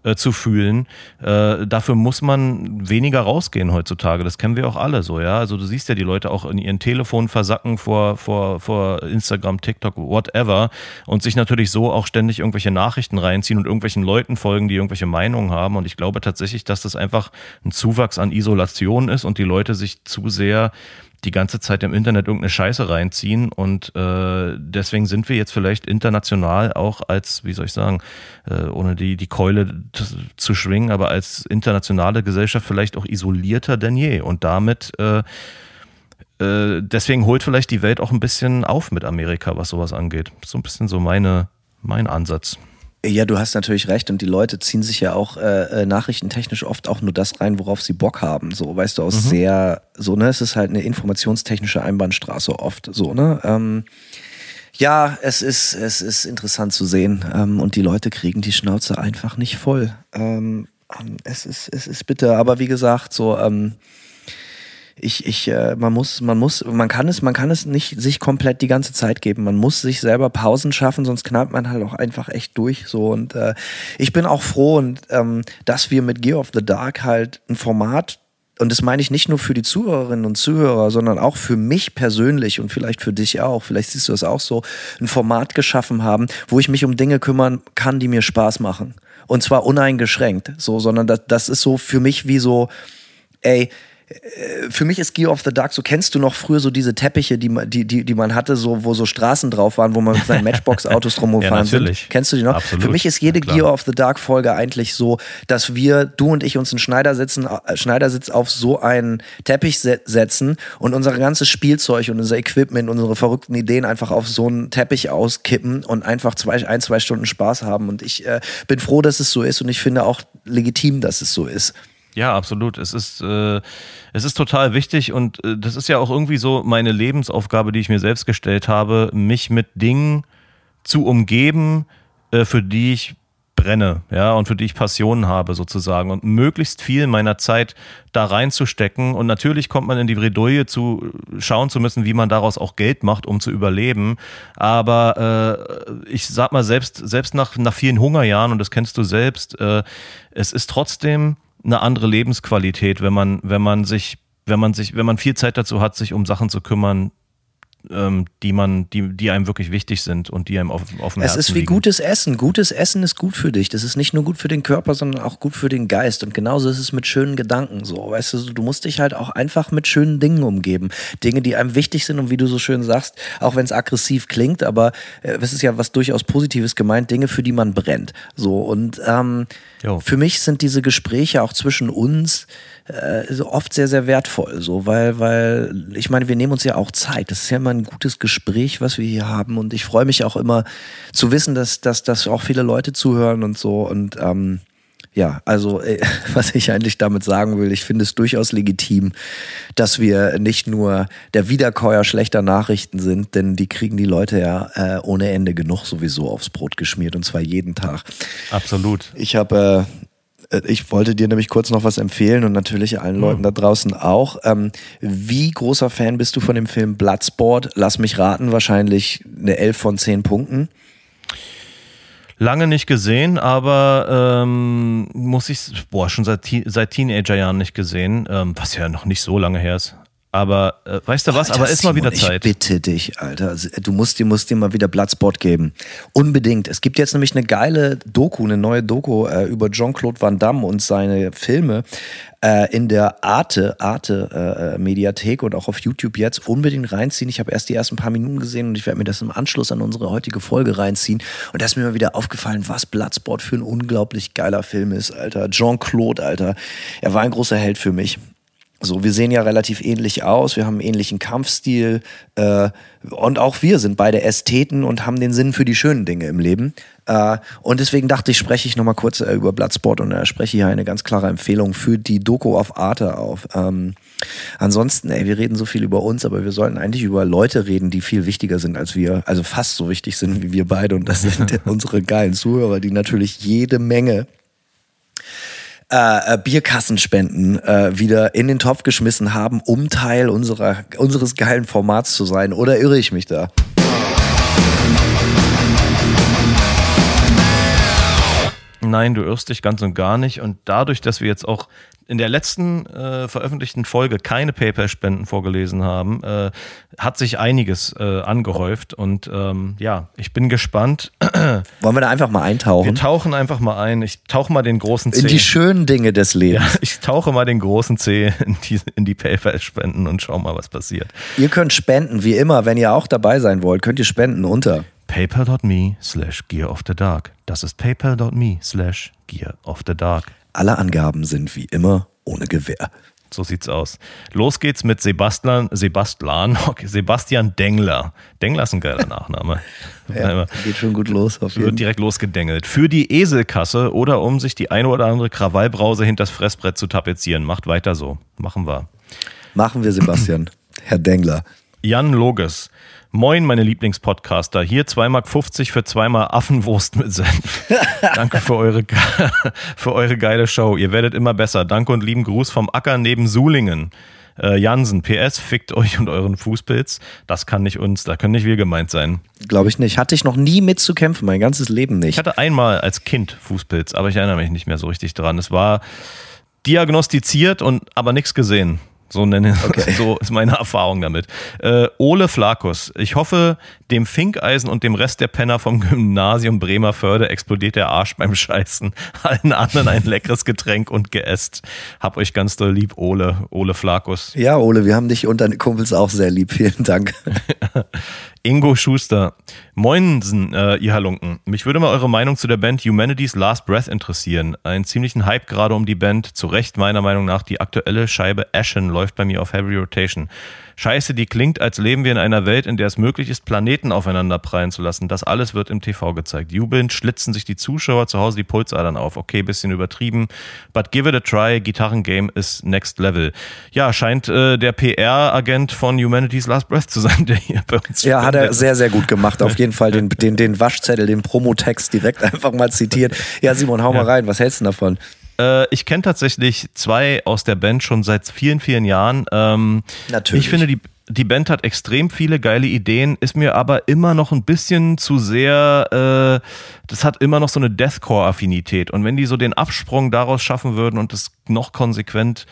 äh, zu fühlen, äh, dafür muss man weniger rausgehen heutzutage. Das kennen wir auch alle so, ja. Also du siehst ja die Leute auch in ihren Telefonen versacken vor, vor, vor Instagram, TikTok, whatever und sich natürlich so auch ständig irgendwelche Nachrichten reinziehen und irgendwelchen Leuten folgen, die irgendwelche Meinungen haben. Und ich glaube tatsächlich, dass das einfach ein Zuwachs an Isolation ist und die Leute sich zu sehr die ganze Zeit im Internet irgendeine Scheiße reinziehen und äh, deswegen sind wir jetzt vielleicht international auch als, wie soll ich sagen, äh, ohne die, die Keule zu schwingen, aber als internationale Gesellschaft vielleicht auch isolierter denn je und damit äh, äh, deswegen holt vielleicht die Welt auch ein bisschen auf mit Amerika, was sowas angeht. So ein bisschen so meine, mein Ansatz. Ja, du hast natürlich recht und die Leute ziehen sich ja auch äh, äh, nachrichtentechnisch oft auch nur das rein, worauf sie Bock haben. So, weißt du, aus mhm. sehr, so, ne, es ist halt eine informationstechnische Einbahnstraße oft, so, ne? Ähm, ja, es ist, es ist interessant zu sehen ähm, und die Leute kriegen die Schnauze einfach nicht voll. Ähm, ähm es ist, es ist bitter, aber wie gesagt, so, ähm, ich, ich, äh, man muss, man muss, man kann es, man kann es nicht sich komplett die ganze Zeit geben. Man muss sich selber Pausen schaffen, sonst knallt man halt auch einfach echt durch. So und äh, ich bin auch froh und ähm, dass wir mit Gear of the Dark halt ein Format und das meine ich nicht nur für die Zuhörerinnen und Zuhörer, sondern auch für mich persönlich und vielleicht für dich auch, vielleicht siehst du es auch so, ein Format geschaffen haben, wo ich mich um Dinge kümmern kann, die mir Spaß machen. Und zwar uneingeschränkt, so, sondern das, das ist so für mich wie so, ey, für mich ist Gear of the Dark, so kennst du noch früher so diese Teppiche, die, die, die, die man hatte, so, wo so Straßen drauf waren, wo man mit seinen Matchbox-Autos drumgefahren ja, sind. Kennst du die noch? Absolut. Für mich ist jede ja, Gear of the Dark-Folge eigentlich so, dass wir, du und ich, uns einen Schneidersitz, äh, Schneidersitz auf so einen Teppich se setzen und unser ganzes Spielzeug und unser Equipment, unsere verrückten Ideen einfach auf so einen Teppich auskippen und einfach zwei, ein, zwei Stunden Spaß haben. Und ich äh, bin froh, dass es so ist und ich finde auch legitim, dass es so ist. Ja, absolut. Es ist, äh, es ist total wichtig und äh, das ist ja auch irgendwie so meine Lebensaufgabe, die ich mir selbst gestellt habe, mich mit Dingen zu umgeben, äh, für die ich brenne, ja, und für die ich Passionen habe sozusagen und möglichst viel meiner Zeit da reinzustecken. Und natürlich kommt man in die Bredouille zu schauen zu müssen, wie man daraus auch Geld macht, um zu überleben. Aber äh, ich sag mal, selbst, selbst nach, nach vielen Hungerjahren, und das kennst du selbst, äh, es ist trotzdem eine andere Lebensqualität, wenn man, wenn man sich, wenn man sich, wenn man viel Zeit dazu hat, sich um Sachen zu kümmern, ähm, die man, die, die einem wirklich wichtig sind und die einem auf, auf dem Es Herzen ist wie liegen. gutes Essen. Gutes Essen ist gut für dich. Das ist nicht nur gut für den Körper, sondern auch gut für den Geist. Und genauso ist es mit schönen Gedanken so. Weißt du, du musst dich halt auch einfach mit schönen Dingen umgeben. Dinge, die einem wichtig sind und wie du so schön sagst, auch wenn es aggressiv klingt, aber äh, es ist ja was durchaus Positives gemeint, Dinge, für die man brennt. So. Und ähm, für mich sind diese Gespräche auch zwischen uns äh, oft sehr, sehr wertvoll, so, weil, weil, ich meine, wir nehmen uns ja auch Zeit. Das ist ja immer ein gutes Gespräch, was wir hier haben. Und ich freue mich auch immer zu wissen, dass, dass, dass auch viele Leute zuhören und so. Und ähm, ja, also äh, was ich eigentlich damit sagen will, ich finde es durchaus legitim, dass wir nicht nur der Wiederkäuer schlechter Nachrichten sind, denn die kriegen die Leute ja äh, ohne Ende genug sowieso aufs Brot geschmiert und zwar jeden Tag. Absolut. Ich habe äh, ich wollte dir nämlich kurz noch was empfehlen und natürlich allen mhm. Leuten da draußen auch. Ähm, wie großer Fan bist du von dem Film Bloodsport? Lass mich raten, wahrscheinlich eine 11 von 10 Punkten. Lange nicht gesehen, aber ähm, muss ich, boah, schon seit, seit Teenagerjahren nicht gesehen, ähm, was ja noch nicht so lange her ist. Aber äh, weißt du was, Alter, aber ist mal wieder Zeit. Ich bitte dich, Alter. Also, du musst dir, musst dir mal wieder Bloodsport geben. Unbedingt. Es gibt jetzt nämlich eine geile Doku, eine neue Doku äh, über Jean-Claude Van Damme und seine Filme äh, in der Arte, Arte äh, Mediathek und auch auf YouTube jetzt unbedingt reinziehen. Ich habe erst die ersten paar Minuten gesehen und ich werde mir das im Anschluss an unsere heutige Folge reinziehen. Und da ist mir mal wieder aufgefallen, was Bloodsport für ein unglaublich geiler Film ist, Alter. Jean-Claude, Alter. Er war ein großer Held für mich. So, wir sehen ja relativ ähnlich aus, wir haben einen ähnlichen Kampfstil äh, und auch wir sind beide Ästheten und haben den Sinn für die schönen Dinge im Leben. Äh, und deswegen dachte ich, spreche ich nochmal kurz äh, über Bloodsport und äh, spreche hier eine ganz klare Empfehlung für die Doku auf Arte auf. Ähm, ansonsten, ey, wir reden so viel über uns, aber wir sollten eigentlich über Leute reden, die viel wichtiger sind als wir, also fast so wichtig sind wie wir beide und das sind unsere geilen Zuhörer, die natürlich jede Menge äh, äh, Bierkassenspenden äh, wieder in den Topf geschmissen haben, um Teil unserer, unseres geilen Formats zu sein. Oder irre ich mich da? Nein, du irrst dich ganz und gar nicht. Und dadurch, dass wir jetzt auch in der letzten äh, veröffentlichten Folge keine PayPal-Spenden vorgelesen haben, äh, hat sich einiges äh, angehäuft. Und ähm, ja, ich bin gespannt. Wollen wir da einfach mal eintauchen? Wir tauchen einfach mal ein. Ich tauche mal den großen C. In die schönen Dinge des Lebens. Ja, ich tauche mal den großen C in die, in die PayPal-Spenden und schau mal, was passiert. Ihr könnt spenden, wie immer. Wenn ihr auch dabei sein wollt, könnt ihr spenden unter paypal.me slash gear of the dark. Das ist paypal.me slash gear of the dark. Alle Angaben sind wie immer ohne Gewähr. So sieht's aus. Los geht's mit Sebastian, Sebastian, okay, Sebastian Dengler. Dengler ist ein geiler Nachname. ja, geht schon gut los. Auf jeden. Wird direkt losgedengelt. Für die Eselkasse oder um sich die eine oder andere Krawallbrause hinters Fressbrett zu tapezieren. Macht weiter so. Machen wir. Machen wir, Sebastian. Herr Dengler. Jan Loges. Moin, meine Lieblingspodcaster. Hier 2,50 Mark für zweimal Affenwurst mit Senf. Danke für eure, für eure geile Show. Ihr werdet immer besser. Danke und lieben Gruß vom Acker neben Sulingen. Äh, Jansen, PS, fickt euch und euren Fußpilz. Das kann nicht uns, da können nicht wir gemeint sein. Glaube ich nicht. Hatte ich noch nie mitzukämpfen, mein ganzes Leben nicht. Ich hatte einmal als Kind Fußpilz, aber ich erinnere mich nicht mehr so richtig dran. Es war diagnostiziert und aber nichts gesehen. So nenne okay. so ist meine Erfahrung damit. Äh, Ole Flakus. Ich hoffe, dem Finkeisen und dem Rest der Penner vom Gymnasium Bremerförde explodiert der Arsch beim Scheißen. Allen anderen ein leckeres Getränk und geäst. Hab euch ganz doll lieb, Ole, Ole Flakus. Ja, Ole, wir haben dich und deine Kumpels auch sehr lieb. Vielen Dank. Ingo Schuster. Moinsen, äh, ihr Halunken. Mich würde mal eure Meinung zu der Band Humanity's Last Breath interessieren. Einen ziemlichen Hype gerade um die Band. Zu Recht meiner Meinung nach. Die aktuelle Scheibe Ashen läuft bei mir auf Heavy Rotation. Scheiße, die klingt, als leben wir in einer Welt, in der es möglich ist, Planeten aufeinander prallen zu lassen. Das alles wird im TV gezeigt. Jubelnd schlitzen sich die Zuschauer zu Hause die Pulsadern auf. Okay, bisschen übertrieben, but give it a try. Gitarrengame ist next level. Ja, scheint äh, der PR-Agent von Humanity's Last Breath zu sein, der hier bei uns Ja, hat er sehr, sehr gut gemacht. Auf jeden Fall den, den, den Waschzettel, den Promotext direkt einfach mal zitiert. Ja, Simon, hau ja. mal rein. Was hältst du davon? Äh, ich kenne tatsächlich zwei aus der Band schon seit vielen, vielen Jahren. Ähm, Natürlich. Ich finde, die, die Band hat extrem viele geile Ideen, ist mir aber immer noch ein bisschen zu sehr, äh, das hat immer noch so eine Deathcore-Affinität. Und wenn die so den Absprung daraus schaffen würden und es noch konsequent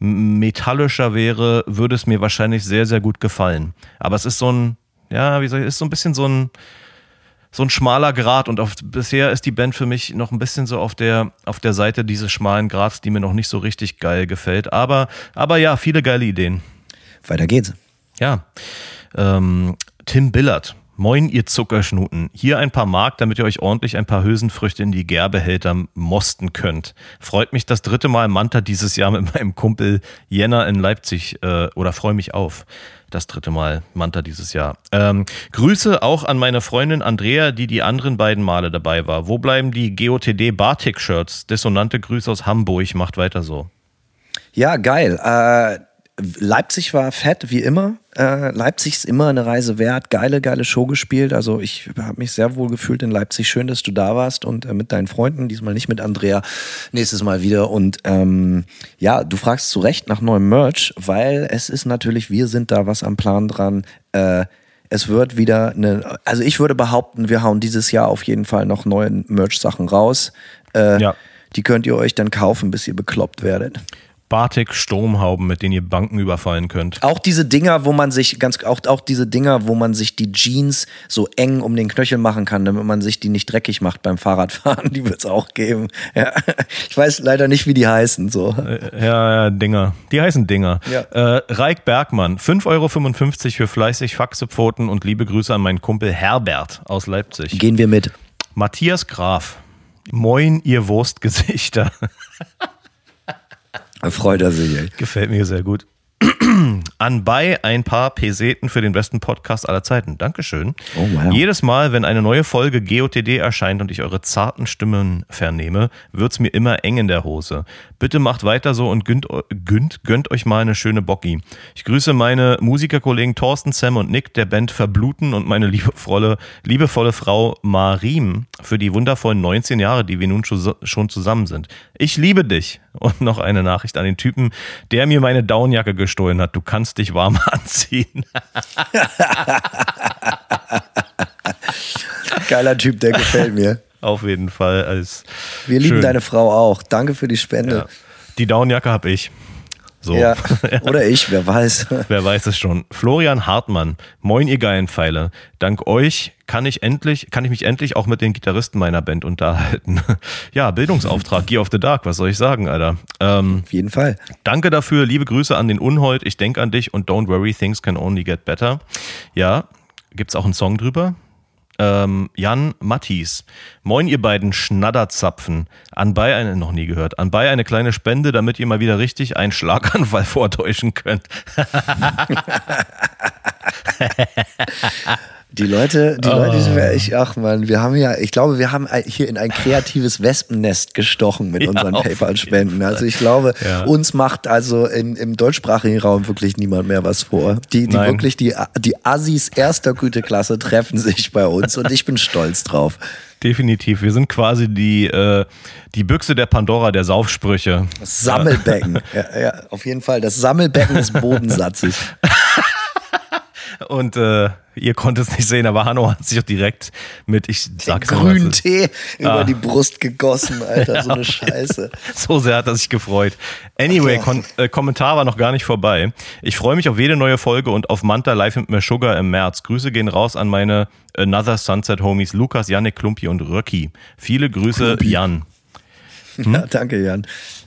metallischer wäre, würde es mir wahrscheinlich sehr, sehr gut gefallen. Aber es ist so ein, ja, wie soll ich, ist so ein bisschen so ein, so ein schmaler Grat und auf, bisher ist die Band für mich noch ein bisschen so auf der, auf der Seite dieses schmalen Grats, die mir noch nicht so richtig geil gefällt. Aber, aber ja, viele geile Ideen. Weiter geht's. Ja. Ähm, Tim Billard. Moin, ihr Zuckerschnuten. Hier ein paar Mark, damit ihr euch ordentlich ein paar Hülsenfrüchte in die Gärbehälter mosten könnt. Freut mich das dritte Mal Manta dieses Jahr mit meinem Kumpel Jenner in Leipzig äh, oder freue mich auf das dritte Mal Manta dieses Jahr. Ähm, Grüße auch an meine Freundin Andrea, die die anderen beiden Male dabei war. Wo bleiben die GOTD Batik-Shirts? Dissonante Grüße aus Hamburg. Macht weiter so. Ja, geil. Äh Leipzig war fett, wie immer. Äh, Leipzig ist immer eine Reise wert. Geile, geile Show gespielt. Also ich habe mich sehr wohl gefühlt in Leipzig. Schön, dass du da warst und äh, mit deinen Freunden. Diesmal nicht mit Andrea. Nächstes Mal wieder. Und ähm, ja, du fragst zu Recht nach neuem Merch, weil es ist natürlich, wir sind da was am Plan dran. Äh, es wird wieder eine, also ich würde behaupten, wir hauen dieses Jahr auf jeden Fall noch neue Merch-Sachen raus. Äh, ja. Die könnt ihr euch dann kaufen, bis ihr bekloppt werdet. Batik Sturmhauben, mit denen ihr Banken überfallen könnt. Auch diese Dinger, wo man sich ganz auch, auch diese Dinger, wo man sich die Jeans so eng um den Knöchel machen kann, damit man sich die nicht dreckig macht beim Fahrradfahren, die wird es auch geben. Ja. Ich weiß leider nicht, wie die heißen. So. Äh, ja, ja, Dinger. Die heißen Dinger. Ja. Äh, Reik Bergmann, 5,55 Euro für fleißig Faxepfoten und liebe Grüße an meinen Kumpel Herbert aus Leipzig. Gehen wir mit. Matthias Graf. Moin, ihr Wurstgesichter. Freut er sich. Gefällt mir sehr gut. Anbei ein paar Peseten für den besten Podcast aller Zeiten. Dankeschön. Oh, wow. Jedes Mal, wenn eine neue Folge GOTD erscheint und ich eure zarten Stimmen vernehme, wird's mir immer eng in der Hose. Bitte macht weiter so und gönnt, gönnt, gönnt euch mal eine schöne Bocki. Ich grüße meine Musikerkollegen Thorsten, Sam und Nick der Band Verbluten und meine liebevolle, liebevolle Frau Marim für die wundervollen 19 Jahre, die wir nun schon zusammen sind. Ich liebe dich. Und noch eine Nachricht an den Typen, der mir meine Downjacke gestohlen hat. Du kannst dich warm anziehen. Geiler Typ, der gefällt mir. Auf jeden Fall. Als Wir lieben schön. deine Frau auch. Danke für die Spende. Ja. Die Downjacke habe ich. So. Ja, oder ich, wer weiß. wer weiß es schon. Florian Hartmann, moin ihr geilen Pfeile. Dank euch kann ich endlich, kann ich mich endlich auch mit den Gitarristen meiner Band unterhalten. ja, Bildungsauftrag, Gear of the Dark, was soll ich sagen, Alter? Ähm, Auf jeden Fall. Danke dafür, liebe Grüße an den Unhold, ich denke an dich und don't worry, things can only get better. Ja, gibt's auch einen Song drüber? Ähm, Jan Mattis. Moin, ihr beiden Schnadderzapfen. Anbei eine, noch nie gehört, anbei eine kleine Spende, damit ihr mal wieder richtig einen Schlaganfall vortäuschen könnt. Die Leute, die oh. Leute, ich, ach man, wir haben ja, ich glaube, wir haben hier in ein kreatives Wespennest gestochen mit ja, unseren PayPal-Spenden. Also ich glaube, ja. uns macht also in, im deutschsprachigen Raum wirklich niemand mehr was vor. Die, die wirklich, die, die Assis erster Güteklasse treffen sich bei uns und ich bin stolz drauf. Definitiv. Wir sind quasi die, äh, die Büchse der Pandora der Saufsprüche. Das Sammelbecken. ja, ja, auf jeden Fall. Das Sammelbecken des Bodensatzes. Und äh, ihr konntet es nicht sehen, aber Hanno hat sich auch direkt mit, ich sag's Den grünen mal, Tee über ah. die Brust gegossen, Alter, ja, so eine Scheiße. so sehr hat er sich gefreut. Anyway, Kon äh, Kommentar war noch gar nicht vorbei. Ich freue mich auf jede neue Folge und auf Manta Live mit mir Sugar im März. Grüße gehen raus an meine Another Sunset Homies Lukas, Janik, Klumpi und Röcki. Viele Grüße, Klumpi. Jan. Hm? Ja, danke, Jan.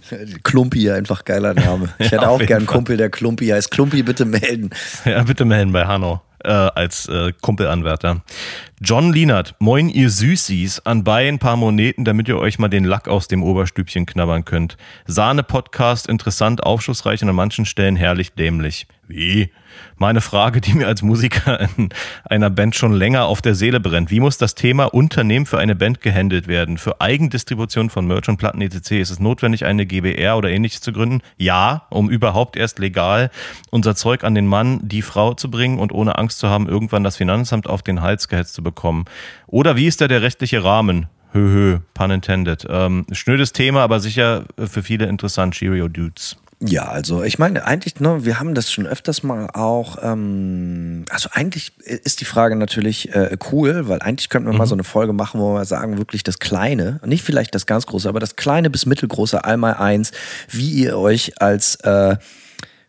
Klumpi, einfach geiler Name. Ich hätte ja, auch gern einen Kumpel, der Klumpi heißt. Klumpi, bitte melden. Ja, bitte melden bei Hanno äh, als äh, Kumpelanwärter. John Lienert, moin ihr Süßis, anbei ein paar Moneten, damit ihr euch mal den Lack aus dem Oberstübchen knabbern könnt. Sahne-Podcast, interessant, aufschlussreich und an manchen Stellen herrlich dämlich. Wie? Meine Frage, die mir als Musiker in einer Band schon länger auf der Seele brennt. Wie muss das Thema Unternehmen für eine Band gehandelt werden? Für Eigendistribution von Merch und Platten etc. ist es notwendig, eine GBR oder ähnliches zu gründen? Ja, um überhaupt erst legal unser Zeug an den Mann, die Frau zu bringen und ohne Angst zu haben, irgendwann das Finanzamt auf den Hals gehetzt zu bekommen. Oder wie ist da der rechtliche Rahmen? Höhö, pun intended. Ähm, schnödes Thema, aber sicher für viele interessant. Cheerio Dudes. Ja, also ich meine, eigentlich, ne, wir haben das schon öfters mal auch, ähm, also eigentlich ist die Frage natürlich äh, cool, weil eigentlich könnten wir mhm. mal so eine Folge machen, wo wir sagen, wirklich das Kleine, nicht vielleicht das ganz Große, aber das Kleine bis Mittelgroße einmal eins, wie ihr euch als äh,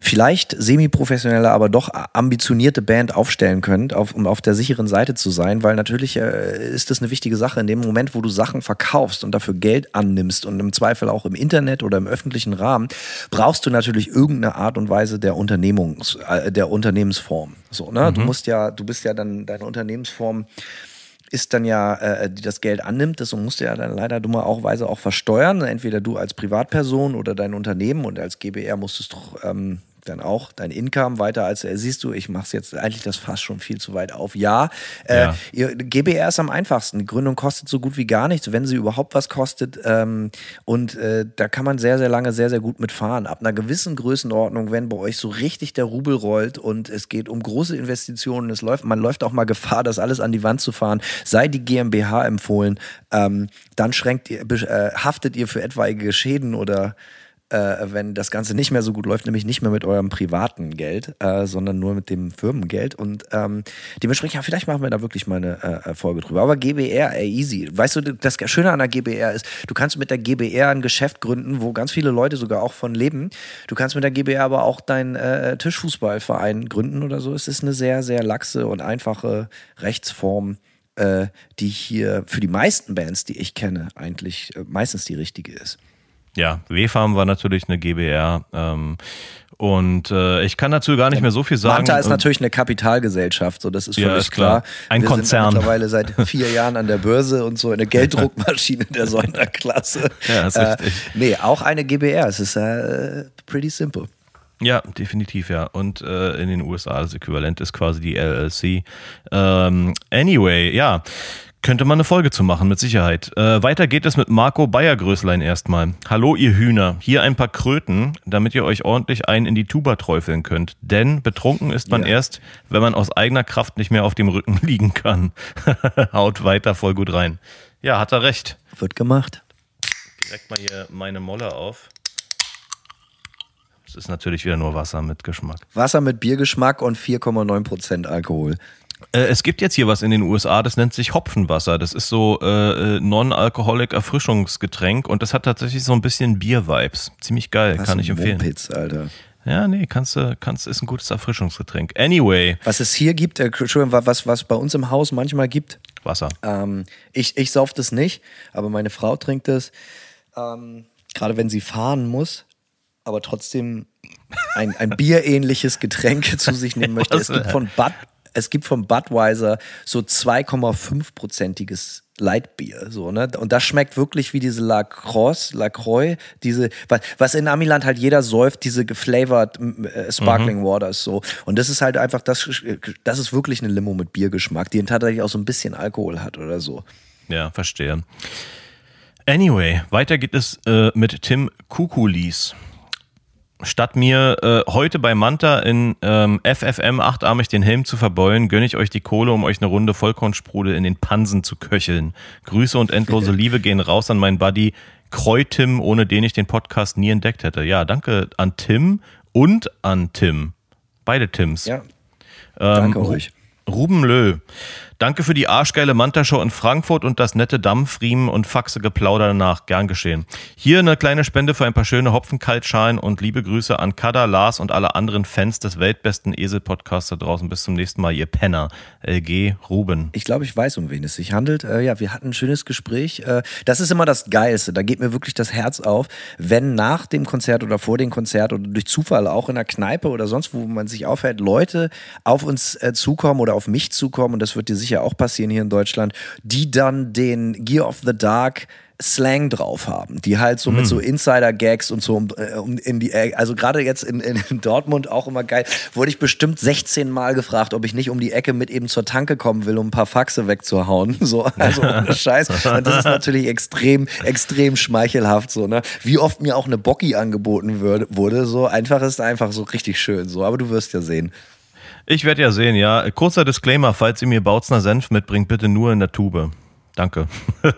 vielleicht semi-professionelle, aber doch ambitionierte Band aufstellen könnt, auf, um auf der sicheren Seite zu sein, weil natürlich äh, ist das eine wichtige Sache. In dem Moment, wo du Sachen verkaufst und dafür Geld annimmst und im Zweifel auch im Internet oder im öffentlichen Rahmen, brauchst du natürlich irgendeine Art und Weise der Unternehmungs, äh, der Unternehmensform. So, ne? Mhm. Du musst ja, du bist ja dann deine Unternehmensform ist dann ja, äh, die das Geld annimmt, das musst du ja dann leider dummerweise auch versteuern. Entweder du als Privatperson oder dein Unternehmen und als GBR musst du es doch ähm, dann auch dein Income weiter als äh, siehst du, ich mache es jetzt eigentlich das fast schon viel zu weit auf. Ja, äh, ja. GBR ist am einfachsten. Die Gründung kostet so gut wie gar nichts, wenn sie überhaupt was kostet. Ähm, und äh, da kann man sehr, sehr lange, sehr, sehr gut mitfahren. Ab einer gewissen Größenordnung, wenn bei euch so richtig der Rubel rollt und es geht um große Investitionen, es läuft, man läuft auch mal Gefahr, das alles an die Wand zu fahren, sei die GmbH empfohlen. Ähm, dann schränkt ihr, äh, haftet ihr für etwaige Schäden oder äh, wenn das Ganze nicht mehr so gut läuft, nämlich nicht mehr mit eurem privaten Geld, äh, sondern nur mit dem Firmengeld. Und ähm, dementsprechend, ja, vielleicht machen wir da wirklich mal eine äh, Folge drüber. Aber GBR, ey, easy. Weißt du, das Schöne an der GBR ist, du kannst mit der GBR ein Geschäft gründen, wo ganz viele Leute sogar auch von leben. Du kannst mit der GBR aber auch deinen äh, Tischfußballverein gründen oder so. Es ist eine sehr, sehr laxe und einfache Rechtsform äh, die hier für die meisten Bands, die ich kenne, eigentlich äh, meistens die richtige ist. Ja, W-Farm war natürlich eine GBR. Ähm, und äh, ich kann dazu gar nicht mehr so viel sagen. Manta ist natürlich eine Kapitalgesellschaft, so das ist völlig ja, ist klar. klar. Ein Wir Konzern. Sind mittlerweile seit vier Jahren an der Börse und so eine Gelddruckmaschine der Sonderklasse. Ja, ist richtig. Äh, nee, auch eine GBR. Es ist äh, pretty simple. Ja, definitiv, ja. Und äh, in den USA das Äquivalent ist quasi die LLC. Ähm, anyway, ja. Könnte man eine Folge zu machen, mit Sicherheit. Äh, weiter geht es mit Marco Bayergrößlein erstmal. Hallo, ihr Hühner. Hier ein paar Kröten, damit ihr euch ordentlich ein in die Tuba träufeln könnt. Denn betrunken ist man ja. erst, wenn man aus eigener Kraft nicht mehr auf dem Rücken liegen kann. Haut weiter voll gut rein. Ja, hat er recht. Wird gemacht. Direkt mal hier meine Molle auf. Es ist natürlich wieder nur Wasser mit Geschmack. Wasser mit Biergeschmack und 4,9% Alkohol. Äh, es gibt jetzt hier was in den USA, das nennt sich Hopfenwasser. Das ist so äh, äh non-alcoholic Erfrischungsgetränk und das hat tatsächlich so ein bisschen Bier-Vibes. Ziemlich geil, was kann ich empfehlen. Mumpitz, Alter. Ja, nee, kannst du, kannst, ist ein gutes Erfrischungsgetränk. Anyway. Was es hier gibt, äh, Entschuldigung, was, was bei uns im Haus manchmal gibt. Wasser. Ähm, ich, ich sauf das nicht, aber meine Frau trinkt das. Ähm, Gerade wenn sie fahren muss, aber trotzdem ein, ein bierähnliches Getränk zu sich nehmen möchte. Es gibt von Bud es gibt vom Budweiser so 2,5-prozentiges Lightbier, so, ne? Und das schmeckt wirklich wie diese La Croix, La Croix, diese, was in Amiland halt jeder säuft, diese geflavored äh, Sparkling mhm. Waters, so. Und das ist halt einfach, das, das ist wirklich eine Limo mit Biergeschmack, die tatsächlich auch so ein bisschen Alkohol hat oder so. Ja, verstehe. Anyway, weiter geht es äh, mit Tim Kukulis statt mir äh, heute bei Manta in ähm, FFM achtarmig den Helm zu verbeulen, gönne ich euch die Kohle, um euch eine Runde Vollkornsprudel in den Pansen zu köcheln. Grüße und endlose Liebe gehen raus an meinen Buddy Kreutim, ohne den ich den Podcast nie entdeckt hätte. Ja, danke an Tim und an Tim. Beide Tims. Ja. Ähm, danke euch. Ruben Löh. Danke für die arschgeile Manta-Show in Frankfurt und das nette Dampfriemen und Faxe Geplauder danach. Gern geschehen. Hier eine kleine Spende für ein paar schöne Hopfenkaltschalen und liebe Grüße an Kada, Lars und alle anderen Fans des weltbesten Esel-Podcasts da draußen. Bis zum nächsten Mal, ihr Penner. LG Ruben. Ich glaube, ich weiß, um wen es sich handelt. Äh, ja, wir hatten ein schönes Gespräch. Äh, das ist immer das Geilste. Da geht mir wirklich das Herz auf, wenn nach dem Konzert oder vor dem Konzert oder durch Zufall auch in der Kneipe oder sonst, wo man sich aufhält, Leute auf uns äh, zukommen oder auf mich zukommen und das wird dir sicher auch passieren hier in Deutschland, die dann den Gear of the Dark Slang drauf haben, die halt so mm. mit so Insider-Gags und so um, äh, um, in die, also gerade jetzt in, in, Dortmund auch immer geil, wurde ich bestimmt 16 Mal gefragt, ob ich nicht um die Ecke mit eben zur Tanke kommen will, um ein paar Faxe wegzuhauen. So, also ohne Scheiß. Und das ist natürlich extrem, extrem schmeichelhaft. So, ne? Wie oft mir auch eine Bocki angeboten würde, wurde, so einfach ist einfach so richtig schön. So, aber du wirst ja sehen. Ich werde ja sehen, ja. Kurzer Disclaimer, falls ihr mir Bautzner Senf mitbringt, bitte nur in der Tube. Danke.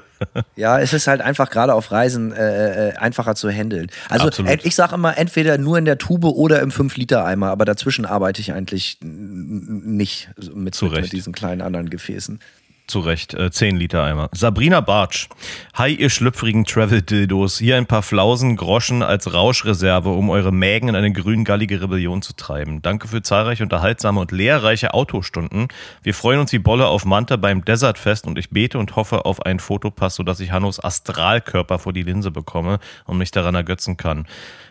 ja, es ist halt einfach gerade auf Reisen äh, äh einfacher zu handeln. Also Absolut. ich sage immer, entweder nur in der Tube oder im 5-Liter-Eimer, aber dazwischen arbeite ich eigentlich nicht mit, mit, mit diesen kleinen anderen Gefäßen. Zu Recht, äh, 10 Liter Eimer. Sabrina Bartsch. Hi, ihr schlüpfrigen Travel-Dildos. Hier ein paar Flausen, Groschen als Rauschreserve, um eure Mägen in eine grüngallige Rebellion zu treiben. Danke für zahlreiche unterhaltsame und lehrreiche Autostunden. Wir freuen uns wie Bolle auf Manta beim Desertfest und ich bete und hoffe auf einen Fotopass, sodass ich Hannos Astralkörper vor die Linse bekomme und mich daran ergötzen kann.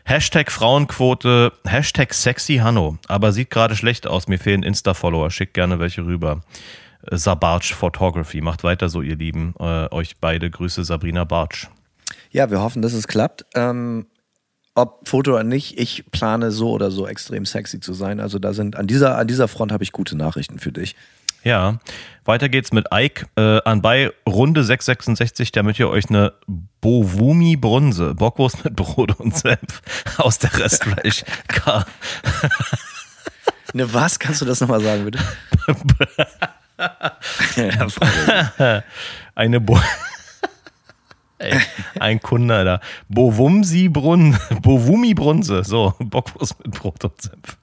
Hashtag Frauenquote, Hashtag sexy Hanno. Aber sieht gerade schlecht aus, mir fehlen Insta-Follower. Schickt gerne welche rüber. Sabarch Photography. Macht weiter so, ihr Lieben. Äh, euch beide Grüße, Sabrina Bartsch. Ja, wir hoffen, dass es klappt. Ähm, ob Foto oder nicht, ich plane so oder so extrem sexy zu sein. Also da sind an dieser, an dieser Front habe ich gute Nachrichten für dich. Ja, weiter geht's mit Ike äh, anbei Runde 666, damit ihr euch eine Bovumi Brunse, Bockwurst mit Brot und Senf aus der Restfleisch. eine was? Kannst du das nochmal sagen, bitte? Eine Bo Ey, ein Kunde da. Bovumsi Brunn, Bovumi Brunse. So, Bockwurst mit Brot und Senf.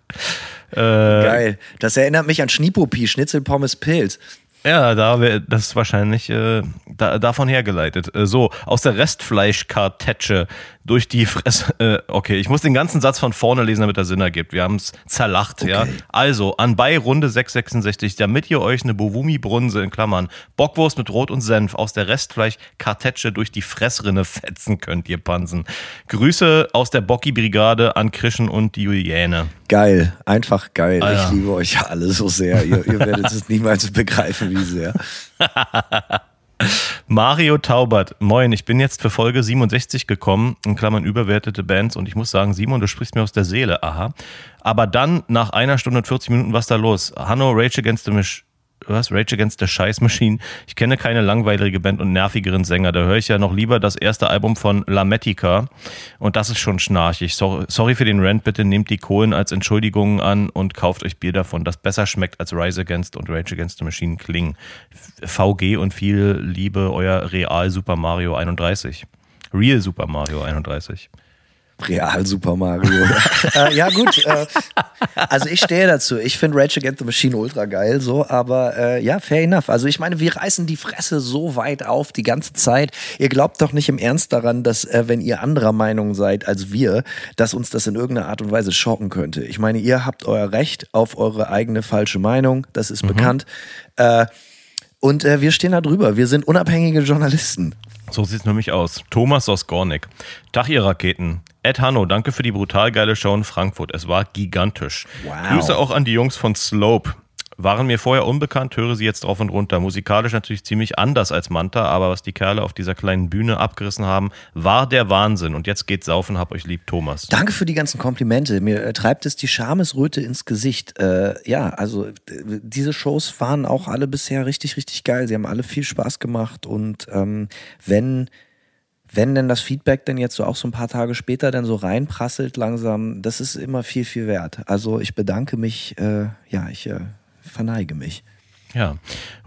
Äh, Geil. Das erinnert mich an Schnipopi, Schnitzel, Pommes, Pilz. Ja, da wär, das ist wahrscheinlich äh, da, davon hergeleitet. Äh, so, aus der Restfleischkartetsche durch die Fresse. Äh, okay, ich muss den ganzen Satz von vorne lesen, damit er Sinn ergibt. Wir haben es zerlacht, okay. ja. Also, anbei Runde 666, damit ihr euch eine Bovumi-Brunse in Klammern Bockwurst mit Rot und Senf aus der Restfleischkartetsche durch die Fressrinne fetzen könnt, ihr Pansen. Grüße aus der Bocki-Brigade an Krischen und die Juliane. Geil, einfach geil. Alter. Ich liebe euch alle so sehr. Ihr, ihr werdet es niemals begreifen, wie sehr. Mario Taubert, moin, ich bin jetzt für Folge 67 gekommen, in Klammern überwertete Bands und ich muss sagen, Simon, du sprichst mir aus der Seele, aha. Aber dann, nach einer Stunde und 40 Minuten, was da los? Hanno, Rage Against the Machine was? Rage Against the Scheiß Machine. Ich kenne keine langweilige Band und nervigeren Sänger. Da höre ich ja noch lieber das erste Album von Lametica. Und das ist schon schnarchig. sorry für den Rant, bitte nehmt die Kohlen als Entschuldigungen an und kauft euch Bier davon, das besser schmeckt als Rise Against und Rage Against the Machine klingen. VG und viel Liebe, euer Real Super Mario 31. Real Super Mario 31. Real Super Mario. äh, ja, gut. Äh, also ich stehe dazu. Ich finde Rage Against the Machine ultra geil, so, aber äh, ja, fair enough. Also ich meine, wir reißen die Fresse so weit auf die ganze Zeit. Ihr glaubt doch nicht im Ernst daran, dass, äh, wenn ihr anderer Meinung seid als wir, dass uns das in irgendeiner Art und Weise schocken könnte. Ich meine, ihr habt euer Recht auf eure eigene falsche Meinung, das ist mhm. bekannt. Äh, und äh, wir stehen da drüber. Wir sind unabhängige Journalisten. So sieht es nämlich aus. Thomas aus Gornik. Tag, ihr Raketen. Ed Hanno, danke für die brutal geile Show in Frankfurt. Es war gigantisch. Wow. Grüße auch an die Jungs von Slope. Waren mir vorher unbekannt, höre sie jetzt drauf und runter. Musikalisch natürlich ziemlich anders als Manta, aber was die Kerle auf dieser kleinen Bühne abgerissen haben, war der Wahnsinn. Und jetzt geht's saufen, hab euch lieb, Thomas. Danke für die ganzen Komplimente. Mir äh, treibt es die Schamesröte ins Gesicht. Äh, ja, also äh, diese Shows waren auch alle bisher richtig, richtig geil. Sie haben alle viel Spaß gemacht und ähm, wenn wenn denn das Feedback dann jetzt so auch so ein paar Tage später dann so reinprasselt langsam, das ist immer viel, viel wert. Also ich bedanke mich, äh, ja, ich äh, verneige mich. Ja,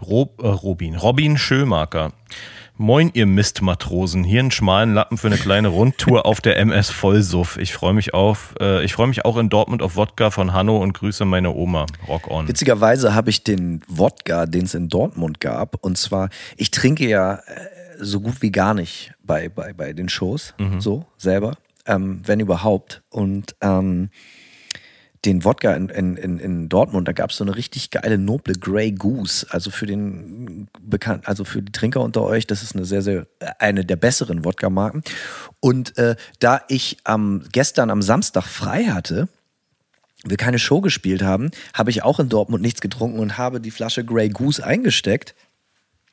Rob, äh, Robin, Robin Schömarker. Moin, ihr Mistmatrosen. Hier einen schmalen Lappen für eine kleine Rundtour auf der MS Vollsuff. Ich freue mich auf, äh, ich freue mich auch in Dortmund auf Wodka von Hanno und grüße meine Oma. Rock on. Witzigerweise habe ich den Wodka, den es in Dortmund gab, und zwar, ich trinke ja äh, so gut wie gar nicht bei, bei, bei den Shows, mhm. so selber, ähm, wenn überhaupt. Und ähm, den Wodka in, in, in Dortmund, da gab es so eine richtig geile noble Grey Goose. Also für den bekannt, also für die Trinker unter euch, das ist eine sehr, sehr, eine der besseren Wodka-Marken. Und äh, da ich ähm, gestern am Samstag frei hatte, wir keine Show gespielt haben, habe ich auch in Dortmund nichts getrunken und habe die Flasche Grey Goose eingesteckt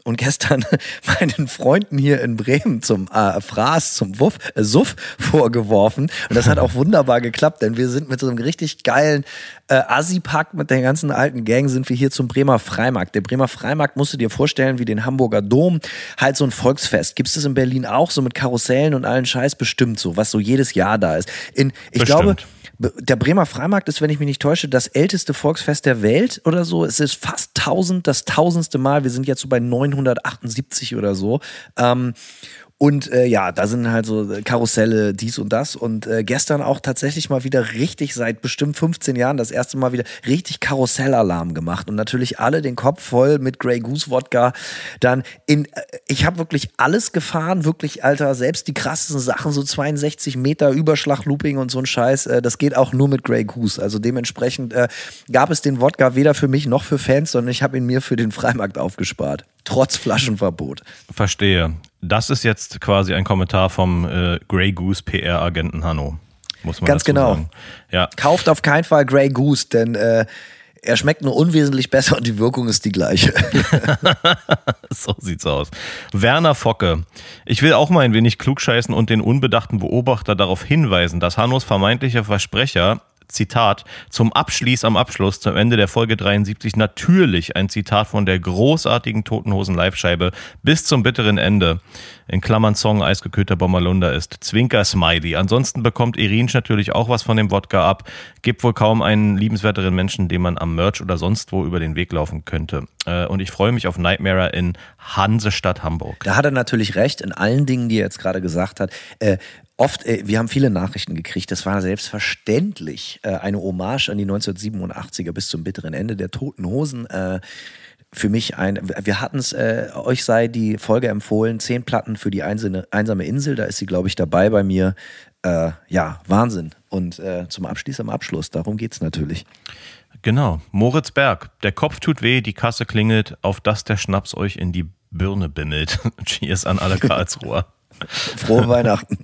und gestern meinen Freunden hier in Bremen zum äh, Fraß, zum Wuff, äh, Suff vorgeworfen. Und das hat auch wunderbar geklappt, denn wir sind mit so einem richtig geilen äh, Assi-Pack mit der ganzen alten Gang sind wir hier zum Bremer Freimarkt. Der Bremer Freimarkt musst du dir vorstellen wie den Hamburger Dom, halt so ein Volksfest. Gibt es in Berlin auch so mit Karussellen und allen Scheiß bestimmt so, was so jedes Jahr da ist. In, ich bestimmt. glaube, der Bremer Freimarkt ist, wenn ich mich nicht täusche, das älteste Volksfest der Welt oder so. Es ist fast 1000, das tausendste Mal. Wir sind jetzt so bei 978 oder so. Ähm, und äh, ja, da sind halt so Karusselle, dies und das. Und äh, gestern auch tatsächlich mal wieder richtig, seit bestimmt 15 Jahren, das erste Mal wieder richtig Karussellalarm gemacht. Und natürlich alle den Kopf voll mit Grey Goose Wodka. Dann in, äh, ich habe wirklich alles gefahren, wirklich, Alter, selbst die krassesten Sachen, so 62 Meter Überschlag, Looping und so ein Scheiß, äh, das geht auch nur mit Grey Goose. Also dementsprechend äh, gab es den Wodka weder für mich noch für Fans, sondern ich habe ihn mir für den Freimarkt aufgespart. Trotz Flaschenverbot. Verstehe. Das ist jetzt quasi ein Kommentar vom äh, Grey Goose PR-Agenten Hanno. Muss man Ganz genau. Sagen. Ja. Kauft auf keinen Fall Grey Goose, denn äh, er schmeckt nur unwesentlich besser und die Wirkung ist die gleiche. so sieht's aus. Werner Focke. Ich will auch mal ein wenig klugscheißen und den unbedachten Beobachter darauf hinweisen, dass Hannos vermeintlicher Versprecher Zitat, zum Abschließ am Abschluss, zum Ende der Folge 73, natürlich ein Zitat von der großartigen Totenhosen Live-Scheibe bis zum bitteren Ende. In Klammern Song Eisgekühlter Bommerlunder ist. Zwinker Smiley. Ansonsten bekommt Irinsch natürlich auch was von dem Wodka ab. Gibt wohl kaum einen liebenswerteren Menschen, dem man am Merch oder sonst wo über den Weg laufen könnte. Äh, und ich freue mich auf Nightmare in Hansestadt Hamburg. Da hat er natürlich recht in allen Dingen, die er jetzt gerade gesagt hat. Oft, äh, wir haben viele Nachrichten gekriegt, das war selbstverständlich äh, eine Hommage an die 1987er bis zum bitteren Ende der Toten Hosen. Äh, für mich ein, wir hatten es, äh, euch sei die Folge empfohlen, zehn Platten für die einzelne, einsame Insel, da ist sie, glaube ich, dabei bei mir. Äh, ja, Wahnsinn. Und äh, zum Abschluss am Abschluss, darum geht es natürlich. Genau, Moritz Berg, der Kopf tut weh, die Kasse klingelt, auf dass der Schnaps euch in die Birne bimmelt. Cheers an alle Karlsruher. Frohe Weihnachten.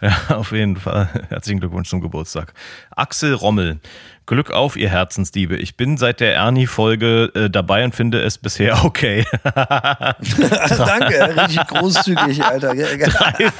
Ja, auf jeden Fall. Herzlichen Glückwunsch zum Geburtstag. Axel Rommel. Glück auf, ihr Herzensdiebe. Ich bin seit der Ernie-Folge äh, dabei und finde es bisher okay. Danke, richtig großzügig, Alter. drei,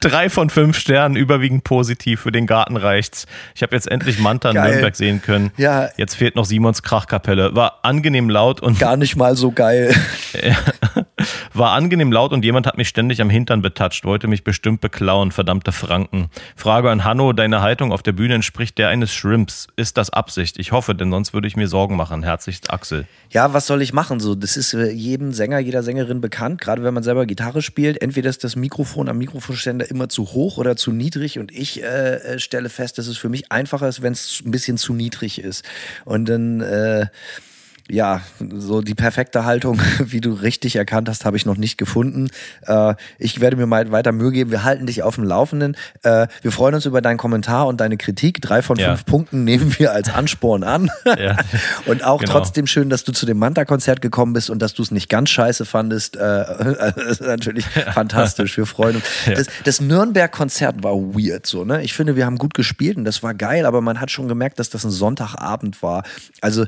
drei, von fünf Sternen, überwiegend positiv. Für den Garten reicht's. Ich habe jetzt endlich Manta in Nürnberg sehen können. Ja. Jetzt fehlt noch Simons Krachkapelle. War angenehm laut und. Gar nicht mal so geil. War angenehm laut und jemand hat mich ständig am Hintern betatscht, wollte mich bestimmt beklauen, verdammte Franken. Frage an Hanno, deine Haltung auf der Bühne entspricht der eines Shrimps. Ist das Absicht? Ich hoffe, denn sonst würde ich mir Sorgen machen. Herzlichst Axel. Ja, was soll ich machen? So, das ist äh, jedem Sänger, jeder Sängerin bekannt, gerade wenn man selber Gitarre spielt. Entweder ist das Mikrofon am Mikrofonständer immer zu hoch oder zu niedrig und ich äh, äh stelle fest, dass es für mich einfacher ist, wenn es ein bisschen zu niedrig ist. Und dann äh, ja, so die perfekte Haltung, wie du richtig erkannt hast, habe ich noch nicht gefunden. Äh, ich werde mir mal weiter Mühe geben. Wir halten dich auf dem Laufenden. Äh, wir freuen uns über deinen Kommentar und deine Kritik. Drei von ja. fünf Punkten nehmen wir als Ansporn an. Ja. und auch genau. trotzdem schön, dass du zu dem Manta-Konzert gekommen bist und dass du es nicht ganz scheiße fandest. Äh, das ist natürlich ja. fantastisch. Wir freuen uns. Das, das Nürnberg-Konzert war weird, so, ne? Ich finde, wir haben gut gespielt und das war geil, aber man hat schon gemerkt, dass das ein Sonntagabend war. Also,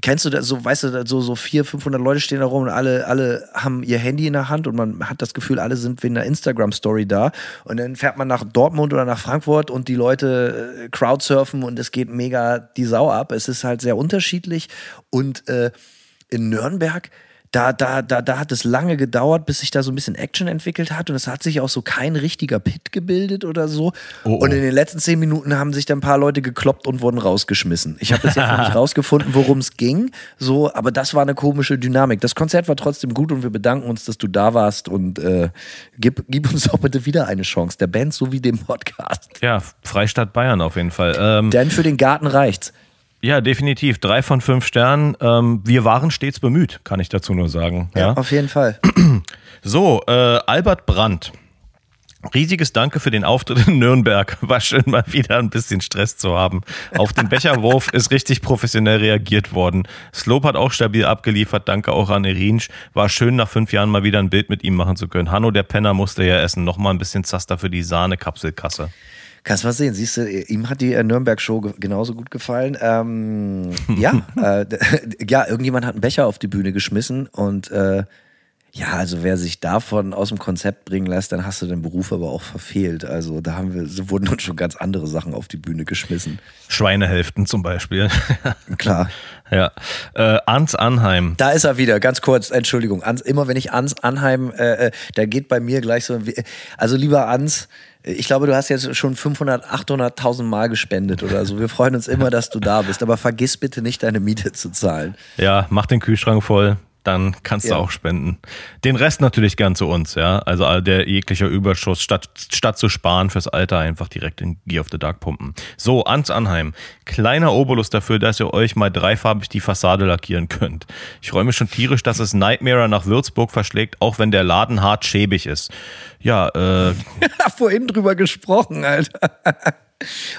kennst du das so, weißt du, so, so vier, 500 Leute stehen da rum und alle, alle haben ihr Handy in der Hand und man hat das Gefühl, alle sind wegen einer Instagram-Story da. Und dann fährt man nach Dortmund oder nach Frankfurt und die Leute äh, crowdsurfen und es geht mega die Sau ab. Es ist halt sehr unterschiedlich und äh, in Nürnberg da, da, da, da hat es lange gedauert, bis sich da so ein bisschen Action entwickelt hat und es hat sich auch so kein richtiger Pit gebildet oder so. Oh, oh. Und in den letzten zehn Minuten haben sich dann ein paar Leute gekloppt und wurden rausgeschmissen. Ich habe jetzt noch nicht rausgefunden, worum es ging, so, aber das war eine komische Dynamik. Das Konzert war trotzdem gut und wir bedanken uns, dass du da warst und äh, gib, gib uns doch bitte wieder eine Chance, der Band sowie dem Podcast. Ja, Freistadt Bayern auf jeden Fall. Ähm, Denn für den Garten reicht's. Ja, definitiv. Drei von fünf Sternen. Ähm, wir waren stets bemüht, kann ich dazu nur sagen. Ja, ja auf jeden Fall. So, äh, Albert Brandt. Riesiges Danke für den Auftritt in Nürnberg. War schön, mal wieder ein bisschen Stress zu haben. Auf den Becherwurf ist richtig professionell reagiert worden. Slope hat auch stabil abgeliefert. Danke auch an Erinsch. War schön, nach fünf Jahren mal wieder ein Bild mit ihm machen zu können. Hanno, der Penner, musste ja essen. Nochmal ein bisschen Zaster für die Sahne-Kapselkasse. Kannst mal sehen, siehst du, ihm hat die äh, Nürnberg-Show genauso gut gefallen. Ähm, ja, äh, ja, irgendjemand hat einen Becher auf die Bühne geschmissen und äh, ja, also wer sich davon aus dem Konzept bringen lässt, dann hast du den Beruf aber auch verfehlt. Also da haben wir, so wurden uns schon ganz andere Sachen auf die Bühne geschmissen. Schweinehälften zum Beispiel. Klar. ja. Äh, Ans Anheim. Da ist er wieder, ganz kurz, Entschuldigung. Ans, immer wenn ich Ans Anheim, äh, äh da geht bei mir gleich so, also lieber Ans, ich glaube, du hast jetzt schon 500, 800.000 Mal gespendet oder so. Wir freuen uns immer, dass du da bist. Aber vergiss bitte nicht, deine Miete zu zahlen. Ja, mach den Kühlschrank voll dann kannst ja. du auch spenden. Den Rest natürlich gern zu uns, ja. Also der jeglicher Überschuss, statt, statt zu sparen fürs Alter, einfach direkt in Gear of the Dark pumpen. So, ans Anheim. Kleiner Obolus dafür, dass ihr euch mal dreifarbig die Fassade lackieren könnt. Ich freue mich schon tierisch, dass es Nightmare nach Würzburg verschlägt, auch wenn der Laden hart schäbig ist. Ja, äh. Vorhin drüber gesprochen, Alter.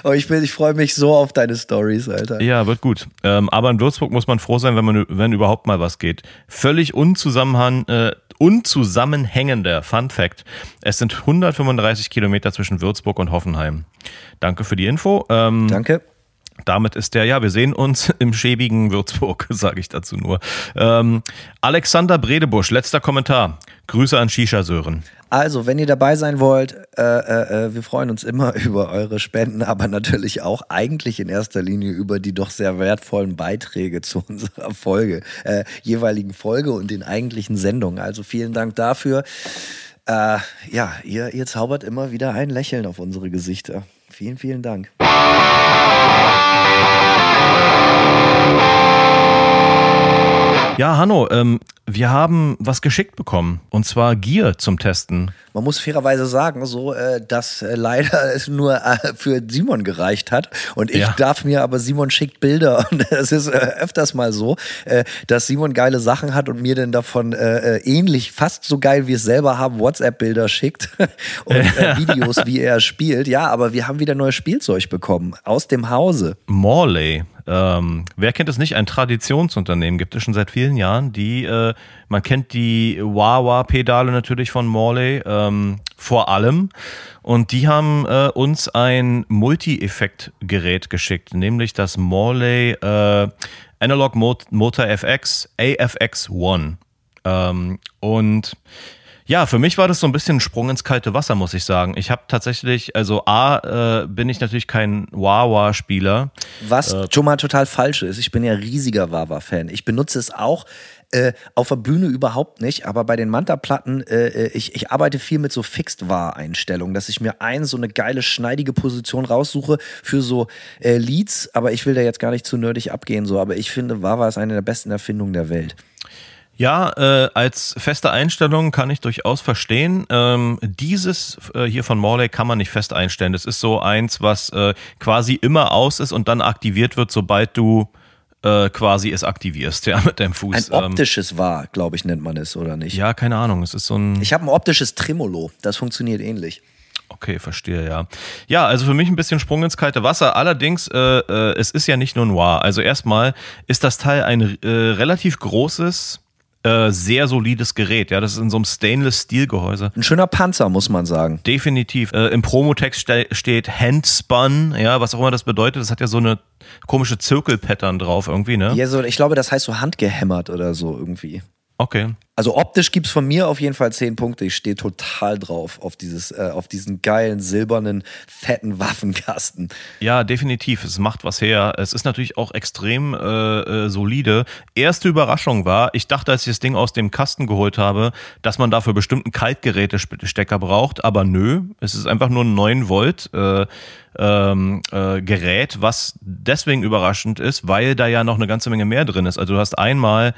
Oh, ich, ich freue mich so auf deine Stories, Alter. Ja, wird gut. Ähm, aber in Würzburg muss man froh sein, wenn man, wenn überhaupt mal was geht. Völlig unzusammenhang, äh, unzusammenhängender Fun Fact. Es sind 135 Kilometer zwischen Würzburg und Hoffenheim. Danke für die Info. Ähm, Danke. Damit ist der, ja, wir sehen uns im schäbigen Würzburg, sage ich dazu nur. Ähm, Alexander Bredebusch, letzter Kommentar. Grüße an Shisha Sören. Also, wenn ihr dabei sein wollt, äh, äh, äh, wir freuen uns immer über eure Spenden, aber natürlich auch eigentlich in erster Linie über die doch sehr wertvollen Beiträge zu unserer Folge, äh, jeweiligen Folge und den eigentlichen Sendungen. Also vielen Dank dafür. Äh, ja, ihr, ihr zaubert immer wieder ein Lächeln auf unsere Gesichter. Vielen, vielen Dank. Ja, Hanno, ähm, wir haben was geschickt bekommen und zwar Gier zum Testen. Man muss fairerweise sagen, so, äh, dass äh, leider es nur äh, für Simon gereicht hat und ich ja. darf mir aber Simon schickt Bilder und es ist äh, öfters mal so, äh, dass Simon geile Sachen hat und mir dann davon äh, ähnlich, fast so geil wie es selber haben, WhatsApp-Bilder schickt und Videos, wie er spielt. Ja, aber wir haben wieder neues Spielzeug bekommen aus dem Hause. Morley ähm, wer kennt es nicht? Ein Traditionsunternehmen gibt es schon seit vielen Jahren. Die, äh, man kennt die Wah-Wah-Pedale natürlich von Morley ähm, vor allem. Und die haben äh, uns ein Multi-Effekt-Gerät geschickt, nämlich das Morley äh, Analog Motor FX AFX One. Ähm, und ja, für mich war das so ein bisschen ein Sprung ins kalte Wasser, muss ich sagen. Ich habe tatsächlich, also A, äh, bin ich natürlich kein Wawa-Spieler. Was äh, schon mal total falsch ist. Ich bin ja riesiger Wawa-Fan. Ich benutze es auch äh, auf der Bühne überhaupt nicht, aber bei den Manta-Platten, äh, äh ich, ich arbeite viel mit so Fixed-War-Einstellungen, dass ich mir ein so eine geile, schneidige Position raussuche für so äh, Leads, aber ich will da jetzt gar nicht zu nerdig abgehen, so, aber ich finde, Wawa ist eine der besten Erfindungen der Welt. Ja, äh, als feste Einstellung kann ich durchaus verstehen. Ähm, dieses äh, hier von Morley kann man nicht fest einstellen. Das ist so eins, was äh, quasi immer aus ist und dann aktiviert wird, sobald du äh, quasi es aktivierst, ja, mit deinem Fuß. Ein ähm. optisches war, glaube ich, nennt man es, oder nicht? Ja, keine Ahnung. Es ist so ein. Ich habe ein optisches Tremolo. Das funktioniert ähnlich. Okay, verstehe, ja. Ja, also für mich ein bisschen Sprung ins kalte Wasser. Allerdings, äh, äh, es ist ja nicht nur noir. Also erstmal ist das Teil ein äh, relativ großes äh, sehr solides Gerät. Ja, das ist in so einem Stainless-Steel-Gehäuse. Ein schöner Panzer, muss man sagen. Definitiv. Äh, Im Promotext ste steht Handspun, ja, was auch immer das bedeutet. Das hat ja so eine komische Zirkelpattern drauf irgendwie, ne? Ja, so, ich glaube, das heißt so handgehämmert oder so irgendwie. Okay. Also optisch gibt es von mir auf jeden Fall zehn Punkte. Ich stehe total drauf auf dieses, äh, auf diesen geilen, silbernen, fetten Waffenkasten. Ja, definitiv. Es macht was her. Es ist natürlich auch extrem äh, äh, solide. Erste Überraschung war, ich dachte, als ich das Ding aus dem Kasten geholt habe, dass man dafür bestimmten Kaltgerätestecker braucht, aber nö, es ist einfach nur ein 9 Volt. Äh, ähm, äh, Gerät, was deswegen überraschend ist, weil da ja noch eine ganze Menge mehr drin ist. Also du hast einmal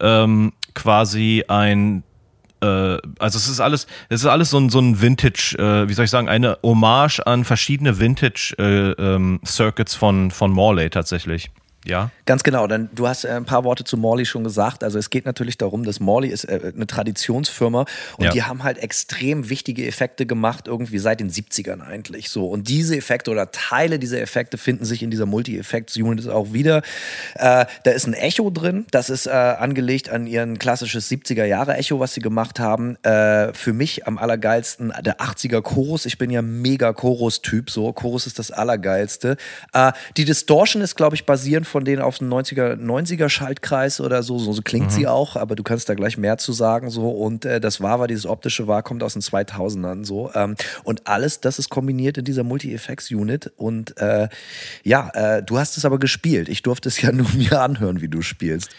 ähm, quasi ein äh, also es ist alles, es ist alles so ein, so ein Vintage, äh, wie soll ich sagen, eine Hommage an verschiedene Vintage äh, ähm, Circuits von, von Morley tatsächlich. Ja. Ganz genau. Dann, du hast äh, ein paar Worte zu Morley schon gesagt. Also es geht natürlich darum, dass Morley ist äh, eine Traditionsfirma und ja. die haben halt extrem wichtige Effekte gemacht, irgendwie seit den 70ern eigentlich so. Und diese Effekte oder Teile dieser Effekte finden sich in dieser Multi-Effects-Unit auch wieder. Äh, da ist ein Echo drin. Das ist äh, angelegt an ihren klassisches 70er-Jahre-Echo, was sie gemacht haben. Äh, für mich am allergeilsten der 80er Chorus. Ich bin ja mega Chorus-Typ. So, Chorus ist das Allergeilste. Äh, die Distortion ist, glaube ich, basierend von denen auf den 90er, 90er Schaltkreis oder so. So, so klingt mhm. sie auch, aber du kannst da gleich mehr zu sagen. So. Und äh, das war, war dieses optische war, kommt aus den 2000ern. So. Ähm, und alles, das ist kombiniert in dieser Multi-Effects-Unit. Und äh, ja, äh, du hast es aber gespielt. Ich durfte es ja nur mir anhören, wie du spielst.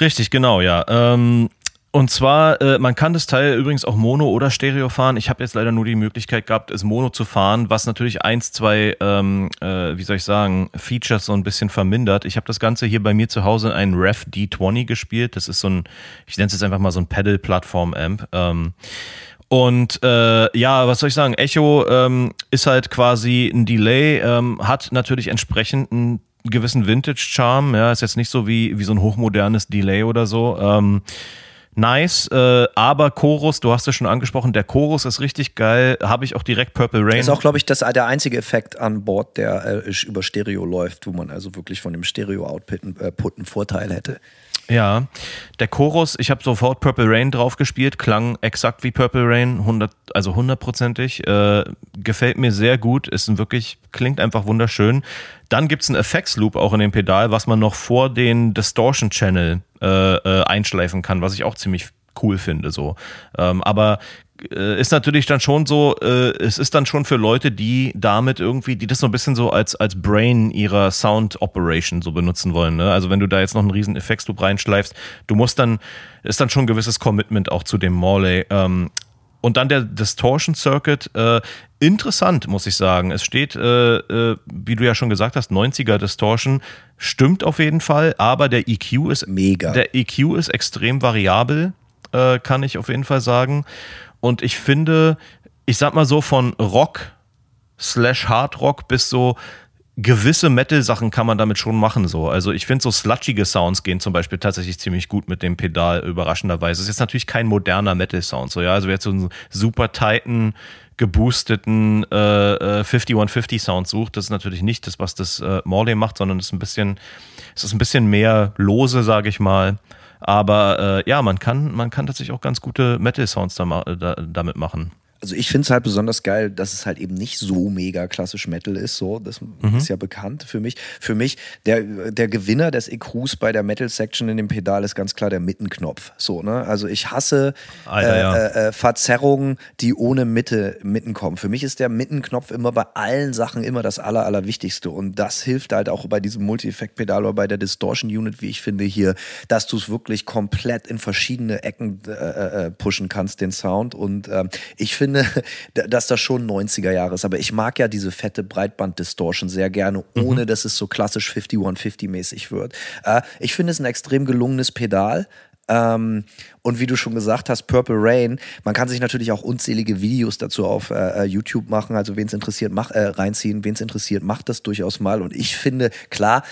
Richtig, genau, ja. Ähm, und zwar, äh, man kann das Teil übrigens auch Mono oder Stereo fahren. Ich habe jetzt leider nur die Möglichkeit gehabt, es Mono zu fahren, was natürlich eins, zwei, ähm, äh, wie soll ich sagen, Features so ein bisschen vermindert. Ich habe das Ganze hier bei mir zu Hause in einem Rev D20 gespielt. Das ist so ein, ich nenne es jetzt einfach mal so ein Pedal-Plattform-Amp. Ähm, und äh, ja, was soll ich sagen? Echo ähm, ist halt quasi ein Delay, ähm, hat natürlich entsprechend einen gewissen Vintage-Charme. Ja, ist jetzt nicht so wie, wie so ein hochmodernes Delay oder so. Nice, äh, aber Chorus, du hast es schon angesprochen, der Chorus ist richtig geil, habe ich auch direkt Purple Rain. Ist auch, glaube ich, das, der einzige Effekt an Bord, der äh, über Stereo läuft, wo man also wirklich von dem Stereo-Output äh, einen Vorteil hätte. Ja, der Chorus, ich habe sofort Purple Rain drauf gespielt, klang exakt wie Purple Rain, 100, also hundertprozentig, äh, gefällt mir sehr gut, ist ein wirklich, klingt einfach wunderschön. Dann gibt's einen Effects Loop auch in dem Pedal, was man noch vor den Distortion Channel äh, äh, einschleifen kann, was ich auch ziemlich cool finde. So, ähm, aber äh, ist natürlich dann schon so, äh, es ist dann schon für Leute, die damit irgendwie, die das so ein bisschen so als, als Brain ihrer Sound Operation so benutzen wollen. Ne? Also wenn du da jetzt noch einen riesen Effektsloop reinschleifst, du musst dann, ist dann schon ein gewisses Commitment auch zu dem Morley. Ähm, und dann der Distortion Circuit, äh, interessant, muss ich sagen. Es steht, äh, äh, wie du ja schon gesagt hast, 90er Distortion, stimmt auf jeden Fall, aber der EQ ist mega. Der EQ ist extrem variabel, äh, kann ich auf jeden Fall sagen. Und ich finde, ich sag mal so, von Rock slash Hard Rock bis so gewisse Metal-Sachen kann man damit schon machen. So. Also ich finde so slutschige Sounds gehen zum Beispiel tatsächlich ziemlich gut mit dem Pedal, überraschenderweise. Es ist jetzt natürlich kein moderner Metal-Sound. So, ja? Also wer jetzt so einen super tighten, geboosteten äh, äh, 5150 Sound sucht, das ist natürlich nicht das, was das äh, Morley macht, sondern es ist ein bisschen, es ist ein bisschen mehr lose, sage ich mal. Aber äh, ja, man kann, man kann tatsächlich auch ganz gute Metal-Sounds da, da, damit machen. Also ich finde es halt besonders geil, dass es halt eben nicht so mega klassisch Metal ist. So, das mhm. ist ja bekannt für mich. Für mich der der Gewinner des EQs bei der Metal Section in dem Pedal ist ganz klar der Mittenknopf. So ne, also ich hasse Alter, äh, ja. äh, äh, Verzerrungen, die ohne Mitte mitten kommen. Für mich ist der Mittenknopf immer bei allen Sachen immer das aller allerwichtigste und das hilft halt auch bei diesem Multi-Effekt-Pedal oder bei der Distortion Unit, wie ich finde hier, dass du es wirklich komplett in verschiedene Ecken äh, äh, äh pushen kannst den Sound und ähm, ich finde finde, dass das schon 90er Jahre ist. Aber ich mag ja diese fette Breitband-Distortion sehr gerne, ohne mhm. dass es so klassisch 5150-mäßig wird. Äh, ich finde es ein extrem gelungenes Pedal. Ähm, und wie du schon gesagt hast, Purple Rain, man kann sich natürlich auch unzählige Videos dazu auf äh, äh YouTube machen. Also wen es interessiert, mach, äh, reinziehen. Wen es interessiert, macht das durchaus mal. Und ich finde, klar,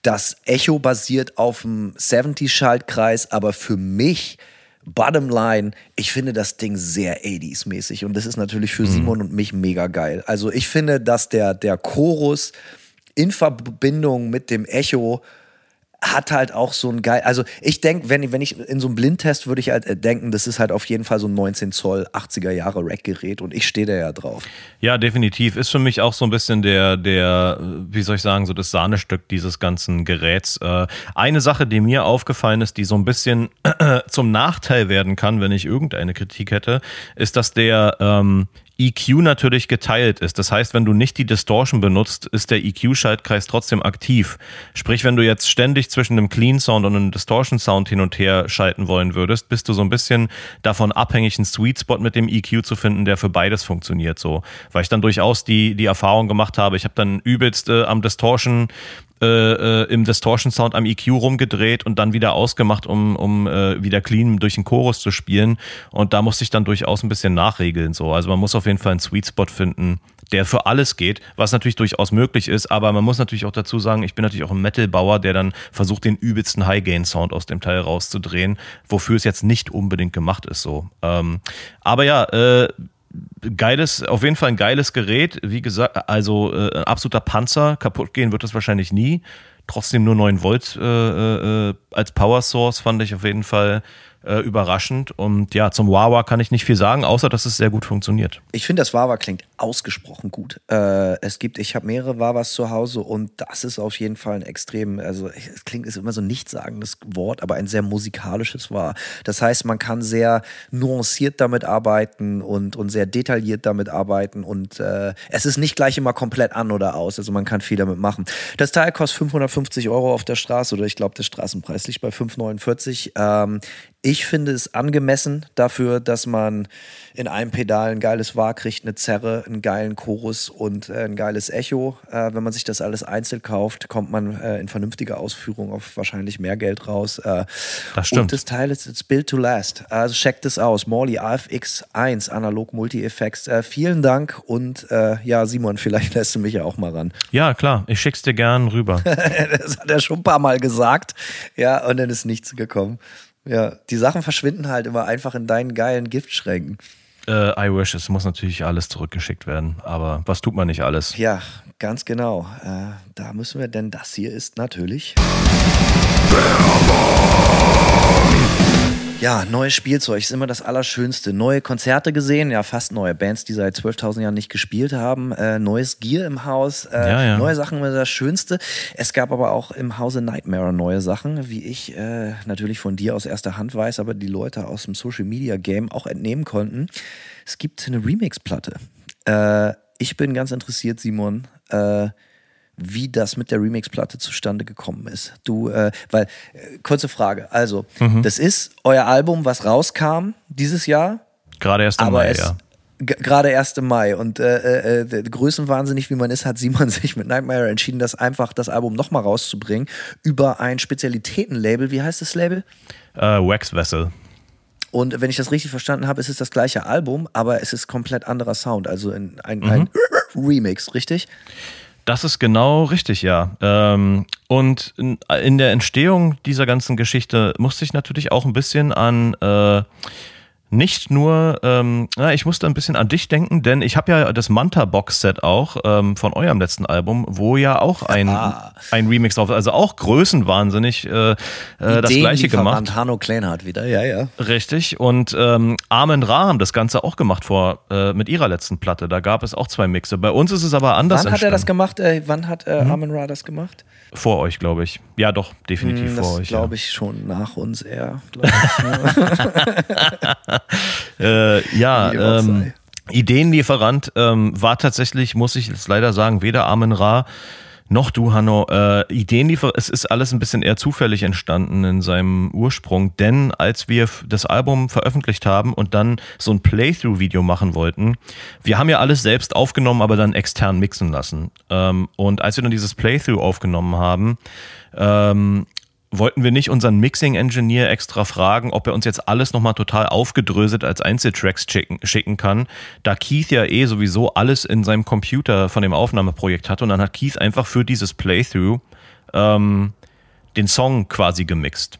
das Echo basiert auf dem 70-Schaltkreis, aber für mich Bottom line, ich finde das Ding sehr 80s-mäßig und das ist natürlich für mhm. Simon und mich mega geil. Also ich finde, dass der, der Chorus in Verbindung mit dem Echo hat halt auch so ein geil, also ich denke, wenn, wenn ich in so einem Blindtest würde ich halt äh, denken, das ist halt auf jeden Fall so ein 19 Zoll 80er Jahre Rack-Gerät und ich stehe da ja drauf. Ja, definitiv. Ist für mich auch so ein bisschen der, der, wie soll ich sagen, so das Sahnestück dieses ganzen Geräts. Äh, eine Sache, die mir aufgefallen ist, die so ein bisschen zum Nachteil werden kann, wenn ich irgendeine Kritik hätte, ist, dass der ähm, EQ natürlich geteilt ist. Das heißt, wenn du nicht die Distortion benutzt, ist der EQ-Schaltkreis trotzdem aktiv. Sprich, wenn du jetzt ständig zwischen einem Clean Sound und einem Distortion Sound hin und her schalten wollen würdest, bist du so ein bisschen davon abhängig, einen Sweet Spot mit dem EQ zu finden, der für beides funktioniert. So, weil ich dann durchaus die die Erfahrung gemacht habe. Ich habe dann übelst äh, am Distortion äh, äh, im Distortion Sound am EQ rumgedreht und dann wieder ausgemacht, um, um äh, wieder clean durch den Chorus zu spielen. Und da musste ich dann durchaus ein bisschen nachregeln. So. Also man muss auf jeden Fall einen Sweet Spot finden, der für alles geht, was natürlich durchaus möglich ist, aber man muss natürlich auch dazu sagen, ich bin natürlich auch ein Metal-Bauer, der dann versucht, den übelsten High-Gain-Sound aus dem Teil rauszudrehen, wofür es jetzt nicht unbedingt gemacht ist so. Ähm, aber ja, äh, geiles, auf jeden Fall ein geiles Gerät. Wie gesagt, also äh, ein absoluter Panzer. Kaputt gehen wird das wahrscheinlich nie. Trotzdem nur 9 Volt äh, äh, als Power Source fand ich auf jeden Fall äh, überraschend. Und ja, zum Wawa kann ich nicht viel sagen, außer dass es sehr gut funktioniert. Ich finde, das Wawa klingt ausgesprochen gut. Äh, es gibt, ich habe mehrere Wawas zu Hause und das ist auf jeden Fall ein extrem, also es klingt ist immer so ein nichtssagendes Wort, aber ein sehr musikalisches Wawa. Das heißt, man kann sehr nuanciert damit arbeiten und, und sehr detailliert damit arbeiten und äh, es ist nicht gleich immer komplett an oder aus. Also man kann viel damit machen. Das Teil kostet 550 Euro auf der Straße oder ich glaube, der Straßenpreis liegt bei 5,49. Ähm, ich finde es angemessen dafür, dass man in einem Pedal ein geiles Wah kriegt, eine Zerre, einen geilen Chorus und äh, ein geiles Echo. Äh, wenn man sich das alles einzeln kauft, kommt man äh, in vernünftiger Ausführung auf wahrscheinlich mehr Geld raus. Äh, das stimmt. Und das Teil ist it's built to last. Also checkt es aus. Morley AFX 1, Analog Multi-Effects. Äh, vielen Dank und äh, ja, Simon, vielleicht lässt du mich ja auch mal ran. Ja, klar. Ich schick's dir gern rüber. das hat er schon ein paar Mal gesagt. Ja, und dann ist nichts gekommen. Ja, die Sachen verschwinden halt immer einfach in deinen geilen Giftschränken. Äh, I wish, es muss natürlich alles zurückgeschickt werden, aber was tut man nicht alles? Ja, ganz genau. Äh, da müssen wir, denn das hier ist natürlich. Ja, neues Spielzeug ist immer das Allerschönste. Neue Konzerte gesehen, ja, fast neue Bands, die seit 12.000 Jahren nicht gespielt haben. Äh, neues Gear im Haus, äh, ja, ja. neue Sachen immer das Schönste. Es gab aber auch im Hause Nightmare neue Sachen, wie ich äh, natürlich von dir aus erster Hand weiß, aber die Leute aus dem Social Media Game auch entnehmen konnten. Es gibt eine Remix-Platte. Äh, ich bin ganz interessiert, Simon äh, wie das mit der Remix-Platte zustande gekommen ist. Du, äh, weil, äh, kurze Frage, also, mhm. das ist euer Album, was rauskam dieses Jahr. Gerade erst im Mai, es, ja. Gerade erst im Mai. Und äh, äh, äh größenwahnsinnig wie man ist, hat Simon sich mit Nightmare entschieden, das einfach das Album nochmal rauszubringen über ein Spezialitätenlabel. Wie heißt das Label? Uh, Wax Vessel. Und wenn ich das richtig verstanden habe, ist es das gleiche Album, aber es ist komplett anderer Sound, also ein, ein, mhm. ein Remix, richtig? Das ist genau richtig, ja. Ähm, und in der Entstehung dieser ganzen Geschichte musste ich natürlich auch ein bisschen an äh, nicht nur, ähm, na, ich musste ein bisschen an dich denken, denn ich habe ja das Manta-Box-Set auch ähm, von eurem letzten Album, wo ja auch ein, ah. ein Remix drauf ist. Also auch größenwahnsinnig äh, äh, das gleiche gemacht. Hanno Kleinhardt wieder, ja, ja. Richtig. Und ähm, Armin Ra haben das Ganze auch gemacht vor äh, mit ihrer letzten Platte. Da gab es auch zwei Mixe. Bei uns ist es aber anders. Wann hat er das gemacht? Äh, wann hat äh, hm? Armin Ra das gemacht? Vor euch, glaube ich. Ja, doch, definitiv hm, vor euch. Glaube ich schon nach uns eher. äh, ja, ähm, Ideenlieferant ähm, war tatsächlich, muss ich jetzt leider sagen, weder Armin Ra noch du, Hanno. Äh, Ideenlieferant, es ist alles ein bisschen eher zufällig entstanden in seinem Ursprung, denn als wir das Album veröffentlicht haben und dann so ein Playthrough-Video machen wollten, wir haben ja alles selbst aufgenommen, aber dann extern mixen lassen. Ähm, und als wir dann dieses Playthrough aufgenommen haben, ähm, wollten wir nicht unseren Mixing-Engineer extra fragen, ob er uns jetzt alles nochmal total aufgedröselt als Einzeltracks schicken, schicken kann, da Keith ja eh sowieso alles in seinem Computer von dem Aufnahmeprojekt hatte und dann hat Keith einfach für dieses Playthrough ähm, den Song quasi gemixt.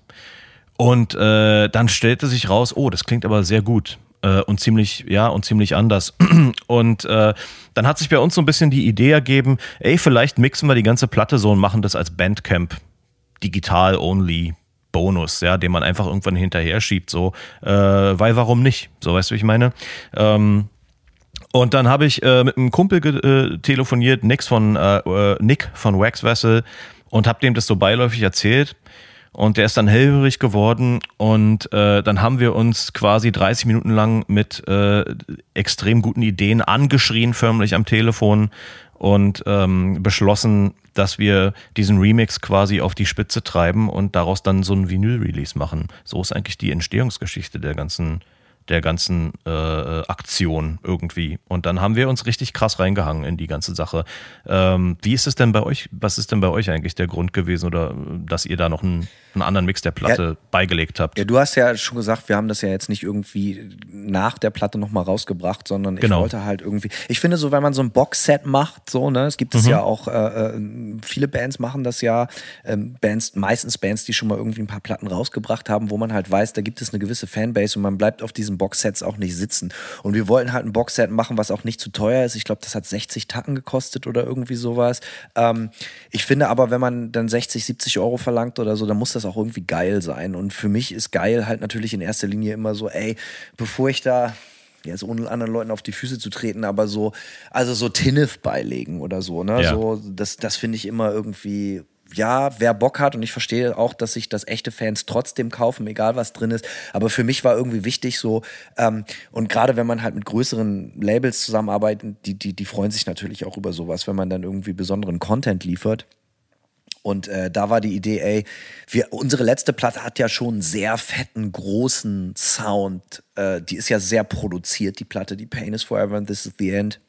Und äh, dann stellte sich raus, oh, das klingt aber sehr gut äh, und ziemlich, ja, und ziemlich anders. Und äh, dann hat sich bei uns so ein bisschen die Idee ergeben, ey, vielleicht mixen wir die ganze Platte so und machen das als Bandcamp digital-only Bonus, ja, den man einfach irgendwann hinterher schiebt, so, äh, weil warum nicht? So, weißt du, wie ich meine? Ähm, und dann habe ich äh, mit einem Kumpel äh, telefoniert, Nix von, äh, äh, Nick von Wax Vessel, und habe dem das so beiläufig erzählt. Und der ist dann hellhörig geworden und äh, dann haben wir uns quasi 30 Minuten lang mit extrem guten Ideen angeschrien, förmlich am Telefon und ähm, beschlossen, dass wir diesen Remix quasi auf die Spitze treiben und daraus dann so ein Vinyl-Release machen. So ist eigentlich die Entstehungsgeschichte der ganzen der ganzen äh, Aktion irgendwie. Und dann haben wir uns richtig krass reingehangen in die ganze Sache. Ähm, wie ist es denn bei euch? Was ist denn bei euch eigentlich der Grund gewesen oder dass ihr da noch einen, einen anderen Mix der Platte ja, beigelegt habt? Ja, du hast ja schon gesagt, wir haben das ja jetzt nicht irgendwie nach der Platte nochmal rausgebracht, sondern ich genau. wollte halt irgendwie. Ich finde so, wenn man so ein Boxset macht, so, ne, es gibt es mhm. ja auch, äh, äh, viele Bands machen das ja, ähm, Bands, meistens Bands, die schon mal irgendwie ein paar Platten rausgebracht haben, wo man halt weiß, da gibt es eine gewisse Fanbase und man bleibt auf diesem diesen Boxsets auch nicht sitzen. Und wir wollten halt ein Boxset machen, was auch nicht zu teuer ist. Ich glaube, das hat 60 Tacken gekostet oder irgendwie sowas. Ähm, ich finde aber, wenn man dann 60, 70 Euro verlangt oder so, dann muss das auch irgendwie geil sein. Und für mich ist geil halt natürlich in erster Linie immer so, ey, bevor ich da jetzt ohne anderen Leuten auf die Füße zu treten, aber so, also so Tinnef beilegen oder so, ne? Ja. So, das, das finde ich immer irgendwie ja, wer Bock hat und ich verstehe auch, dass sich das echte Fans trotzdem kaufen, egal was drin ist. Aber für mich war irgendwie wichtig so, ähm, und gerade wenn man halt mit größeren Labels zusammenarbeitet, die, die, die freuen sich natürlich auch über sowas, wenn man dann irgendwie besonderen Content liefert. Und äh, da war die Idee, ey, wir, unsere letzte Platte hat ja schon einen sehr fetten, großen Sound. Äh, die ist ja sehr produziert, die Platte, die Pain is Forever and This is the End.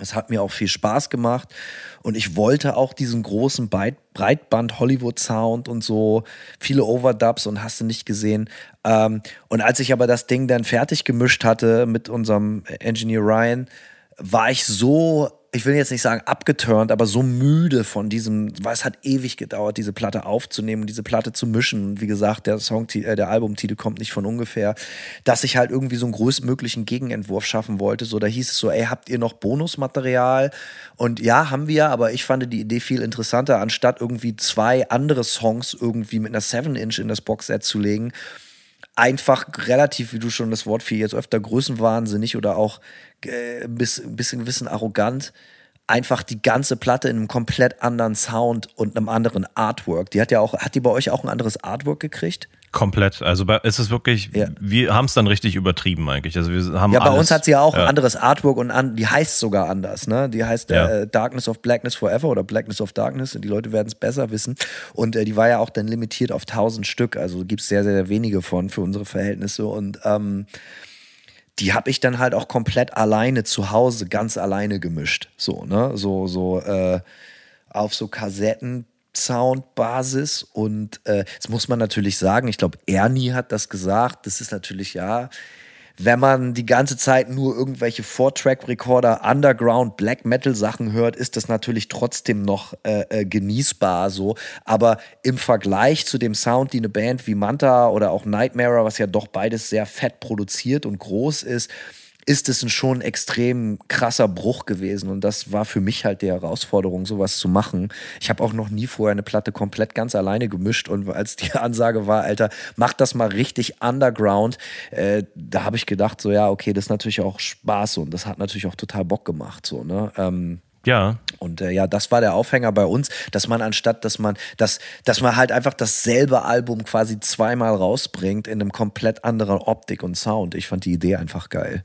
Es hat mir auch viel Spaß gemacht und ich wollte auch diesen großen Breitband Hollywood Sound und so viele Overdubs und hast du nicht gesehen. Ähm, und als ich aber das Ding dann fertig gemischt hatte mit unserem Engineer Ryan, war ich so ich will jetzt nicht sagen abgeturnt, aber so müde von diesem, weil es hat ewig gedauert, diese Platte aufzunehmen diese Platte zu mischen. Wie gesagt, der Song, äh, der Albumtitel kommt nicht von ungefähr, dass ich halt irgendwie so einen größtmöglichen Gegenentwurf schaffen wollte. So, da hieß es so, ey, habt ihr noch Bonusmaterial? Und ja, haben wir, aber ich fand die Idee viel interessanter, anstatt irgendwie zwei andere Songs irgendwie mit einer 7-Inch in das Boxset zu legen einfach relativ, wie du schon das Wort viel jetzt öfter, größenwahnsinnig oder auch äh, bisschen, ein bisschen arrogant, einfach die ganze Platte in einem komplett anderen Sound und einem anderen Artwork. Die hat ja auch, hat die bei euch auch ein anderes Artwork gekriegt? Komplett. Also bei, es ist wirklich, ja. wir haben es dann richtig übertrieben eigentlich. Also wir haben ja, bei alles, uns hat sie ja auch ja. ein anderes Artwork und an, die heißt sogar anders. Ne? Die heißt ja. äh, Darkness of Blackness Forever oder Blackness of Darkness. Und die Leute werden es besser wissen. Und äh, die war ja auch dann limitiert auf 1000 Stück. Also gibt es sehr, sehr wenige von für unsere Verhältnisse. Und ähm, die habe ich dann halt auch komplett alleine zu Hause, ganz alleine gemischt. So, ne? So, so äh, auf so Kassetten Soundbasis und äh, jetzt muss man natürlich sagen, ich glaube, Ernie hat das gesagt, das ist natürlich ja, wenn man die ganze Zeit nur irgendwelche Four-Track-Recorder, Underground, Black Metal-Sachen hört, ist das natürlich trotzdem noch äh, äh, genießbar so. Aber im Vergleich zu dem Sound, die eine Band wie Manta oder auch Nightmare, was ja doch beides sehr fett produziert und groß ist, ist es ein schon extrem krasser Bruch gewesen. Und das war für mich halt die Herausforderung, sowas zu machen. Ich habe auch noch nie vorher eine Platte komplett ganz alleine gemischt. Und als die Ansage war, Alter, mach das mal richtig underground, äh, da habe ich gedacht, so ja, okay, das ist natürlich auch Spaß und das hat natürlich auch total Bock gemacht. So, ne? Ähm, ja. Und äh, ja, das war der Aufhänger bei uns, dass man anstatt, dass man, dass, dass man halt einfach dasselbe Album quasi zweimal rausbringt in einem komplett anderen Optik und Sound. Ich fand die Idee einfach geil.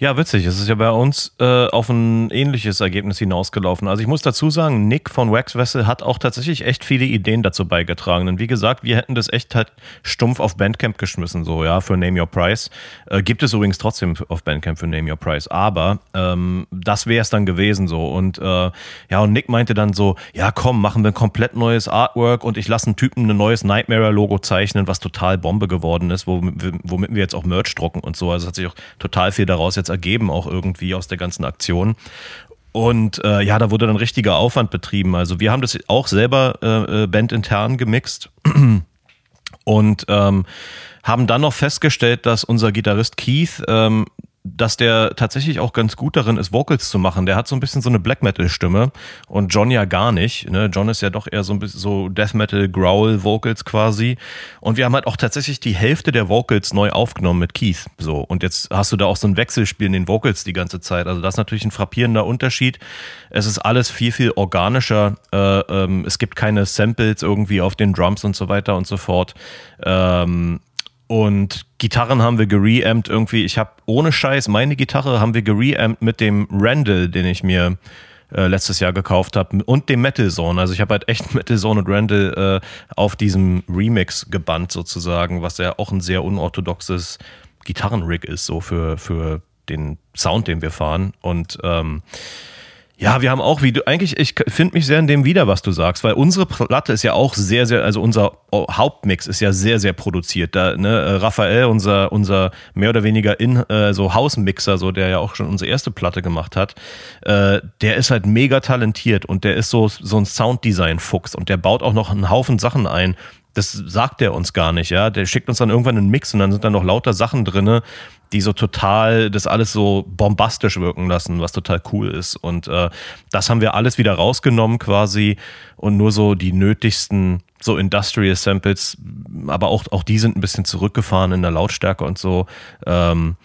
Ja, witzig. Es ist ja bei uns äh, auf ein ähnliches Ergebnis hinausgelaufen. Also ich muss dazu sagen, Nick von Wax Vessel hat auch tatsächlich echt viele Ideen dazu beigetragen. Und wie gesagt, wir hätten das echt halt stumpf auf Bandcamp geschmissen, so ja, für Name Your Price. Äh, gibt es übrigens trotzdem auf Bandcamp für Name Your Price. Aber ähm, das wäre es dann gewesen so. Und äh, ja, und Nick meinte dann so, ja komm, machen wir ein komplett neues Artwork und ich lasse einen Typen ein neues Nightmare-Logo zeichnen, was total Bombe geworden ist, womit, womit wir jetzt auch Merch drucken und so. Also hat sich auch total viel daraus jetzt ergeben, auch irgendwie aus der ganzen Aktion. Und äh, ja, da wurde dann richtiger Aufwand betrieben. Also wir haben das auch selber äh, äh bandintern gemixt und ähm, haben dann noch festgestellt, dass unser Gitarrist Keith ähm, dass der tatsächlich auch ganz gut darin ist, Vocals zu machen. Der hat so ein bisschen so eine Black Metal Stimme und John ja gar nicht. Ne? John ist ja doch eher so ein bisschen so Death Metal Growl Vocals quasi. Und wir haben halt auch tatsächlich die Hälfte der Vocals neu aufgenommen mit Keith. So und jetzt hast du da auch so ein Wechselspiel in den Vocals die ganze Zeit. Also das ist natürlich ein frappierender Unterschied. Es ist alles viel viel organischer. Äh, ähm, es gibt keine Samples irgendwie auf den Drums und so weiter und so fort. Ähm, und Gitarren haben wir gereamt irgendwie. Ich habe ohne Scheiß meine Gitarre haben wir gereamt mit dem Randall, den ich mir äh, letztes Jahr gekauft habe und dem Metal Zone. Also ich habe halt echt Metal Zone und Randall äh, auf diesem Remix gebannt sozusagen, was ja auch ein sehr unorthodoxes Gitarrenrig ist, so für, für den Sound, den wir fahren. Und ähm, ja, wir haben auch, wie du, eigentlich, ich finde mich sehr in dem wieder, was du sagst, weil unsere Platte ist ja auch sehr, sehr, also unser Hauptmix ist ja sehr, sehr produziert. Da, ne, äh, Raphael, unser, unser mehr oder weniger in, äh, so Hausmixer, so, der ja auch schon unsere erste Platte gemacht hat, äh, der ist halt mega talentiert und der ist so, so ein Sounddesign-Fuchs und der baut auch noch einen Haufen Sachen ein, das sagt er uns gar nicht, ja. Der schickt uns dann irgendwann einen Mix und dann sind da noch lauter Sachen drinne, die so total das alles so bombastisch wirken lassen, was total cool ist. Und äh, das haben wir alles wieder rausgenommen quasi und nur so die nötigsten so Industrial Samples, aber auch, auch die sind ein bisschen zurückgefahren in der Lautstärke und so. Ähm,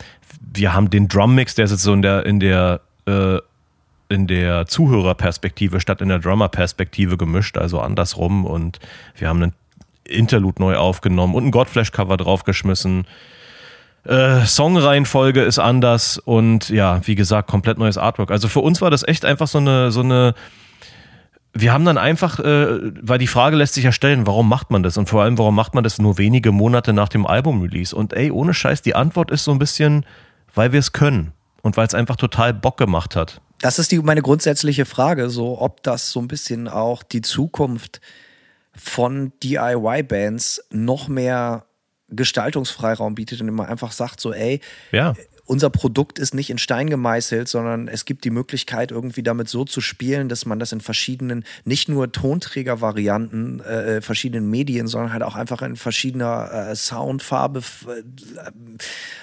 wir haben den Drummix, der ist jetzt so in der, in der äh, in der Zuhörerperspektive statt in der Drummerperspektive gemischt, also andersrum. Und wir haben einen Interlude neu aufgenommen und ein Godflash-Cover draufgeschmissen. Äh, Songreihenfolge ist anders und ja, wie gesagt, komplett neues Artwork. Also für uns war das echt einfach so eine, so eine, wir haben dann einfach, äh, weil die Frage lässt sich ja stellen, warum macht man das? Und vor allem, warum macht man das nur wenige Monate nach dem Album-Release? Und ey, ohne Scheiß, die Antwort ist so ein bisschen, weil wir es können und weil es einfach total Bock gemacht hat. Das ist die, meine grundsätzliche Frage, so ob das so ein bisschen auch die Zukunft von DIY-Bands noch mehr Gestaltungsfreiraum bietet und immer einfach sagt so, ey, ja unser Produkt ist nicht in Stein gemeißelt, sondern es gibt die Möglichkeit, irgendwie damit so zu spielen, dass man das in verschiedenen, nicht nur Tonträgervarianten, äh, verschiedenen Medien, sondern halt auch einfach in verschiedener äh, Soundfarbe äh,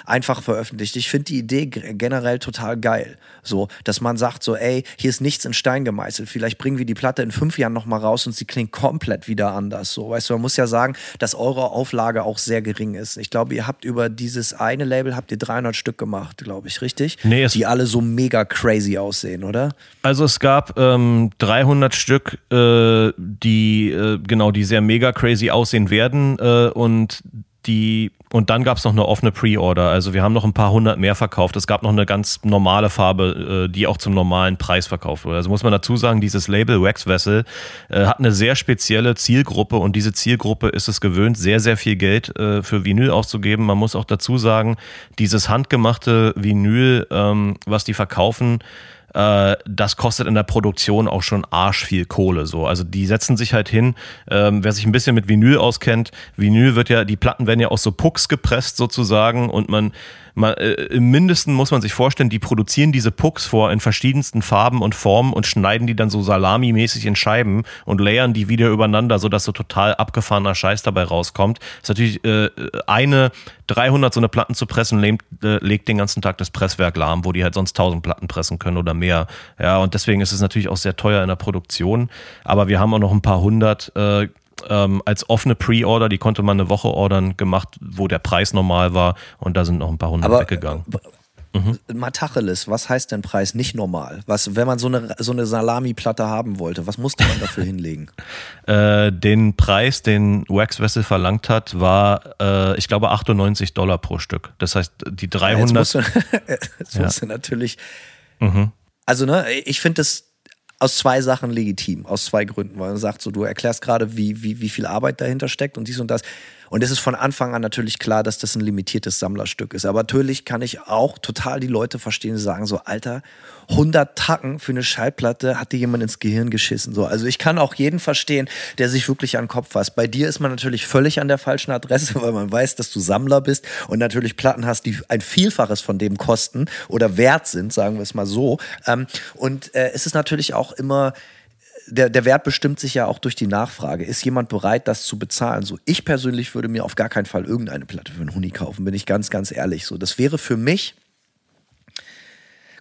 einfach veröffentlicht. Ich finde die Idee generell total geil. So, dass man sagt so, ey, hier ist nichts in Stein gemeißelt. Vielleicht bringen wir die Platte in fünf Jahren nochmal raus und sie klingt komplett wieder anders. So, weißt du, man muss ja sagen, dass eure Auflage auch sehr gering ist. Ich glaube, ihr habt über dieses eine Label habt ihr 300 Stück gemacht gemacht, glaube ich, richtig? Nee, die alle so mega crazy aussehen, oder? Also es gab ähm, 300 Stück, äh, die äh, genau, die sehr mega crazy aussehen werden äh, und die und dann gab es noch eine offene Pre-Order. Also wir haben noch ein paar hundert mehr verkauft. Es gab noch eine ganz normale Farbe, äh, die auch zum normalen Preis verkauft wurde. Also muss man dazu sagen, dieses Label Wax Vessel äh, hat eine sehr spezielle Zielgruppe und diese Zielgruppe ist es gewöhnt, sehr, sehr viel Geld äh, für Vinyl auszugeben. Man muss auch dazu sagen, dieses handgemachte Vinyl, ähm, was die verkaufen, äh, das kostet in der Produktion auch schon arsch viel Kohle. So. Also die setzen sich halt hin, ähm, wer sich ein bisschen mit Vinyl auskennt, Vinyl wird ja, die Platten werden ja aus so Pucks gepresst sozusagen und man man, äh, im Mindesten muss man sich vorstellen, die produzieren diese Pucks vor in verschiedensten Farben und Formen und schneiden die dann so salamimäßig in Scheiben und layern die wieder übereinander, sodass so total abgefahrener Scheiß dabei rauskommt. ist natürlich äh, eine 300 so eine Platten zu pressen, legt, äh, legt den ganzen Tag das Presswerk lahm, wo die halt sonst 1000 Platten pressen können oder mehr. Ja, und deswegen ist es natürlich auch sehr teuer in der Produktion. Aber wir haben auch noch ein paar hundert äh, ähm, als offene Pre-Order, die konnte man eine Woche ordern, gemacht, wo der Preis normal war und da sind noch ein paar hundert Aber, weggegangen. Mhm. Matacheles, was heißt denn Preis nicht normal? Was, wenn man so eine, so eine Salami-Platte haben wollte, was musste man dafür hinlegen? Äh, den Preis, den Wax Vessel verlangt hat, war, äh, ich glaube, 98 Dollar pro Stück. Das heißt, die 300. Ja, jetzt musst du, jetzt musst du natürlich. Mhm. Also, ne, ich finde das aus zwei Sachen legitim, aus zwei Gründen, weil man sagt so, du erklärst gerade, wie, wie, wie viel Arbeit dahinter steckt und dies und das. Und es ist von Anfang an natürlich klar, dass das ein limitiertes Sammlerstück ist. Aber natürlich kann ich auch total die Leute verstehen, die sagen so, Alter, 100 Tacken für eine Schallplatte hat dir jemand ins Gehirn geschissen. So, also ich kann auch jeden verstehen, der sich wirklich an den Kopf fasst. Bei dir ist man natürlich völlig an der falschen Adresse, weil man weiß, dass du Sammler bist und natürlich Platten hast, die ein Vielfaches von dem kosten oder wert sind, sagen wir es mal so. Ähm, und äh, es ist natürlich auch immer der, der Wert bestimmt sich ja auch durch die Nachfrage. Ist jemand bereit, das zu bezahlen? So, ich persönlich würde mir auf gar keinen Fall irgendeine Platte für einen Huni kaufen, bin ich ganz, ganz ehrlich. So, das wäre für mich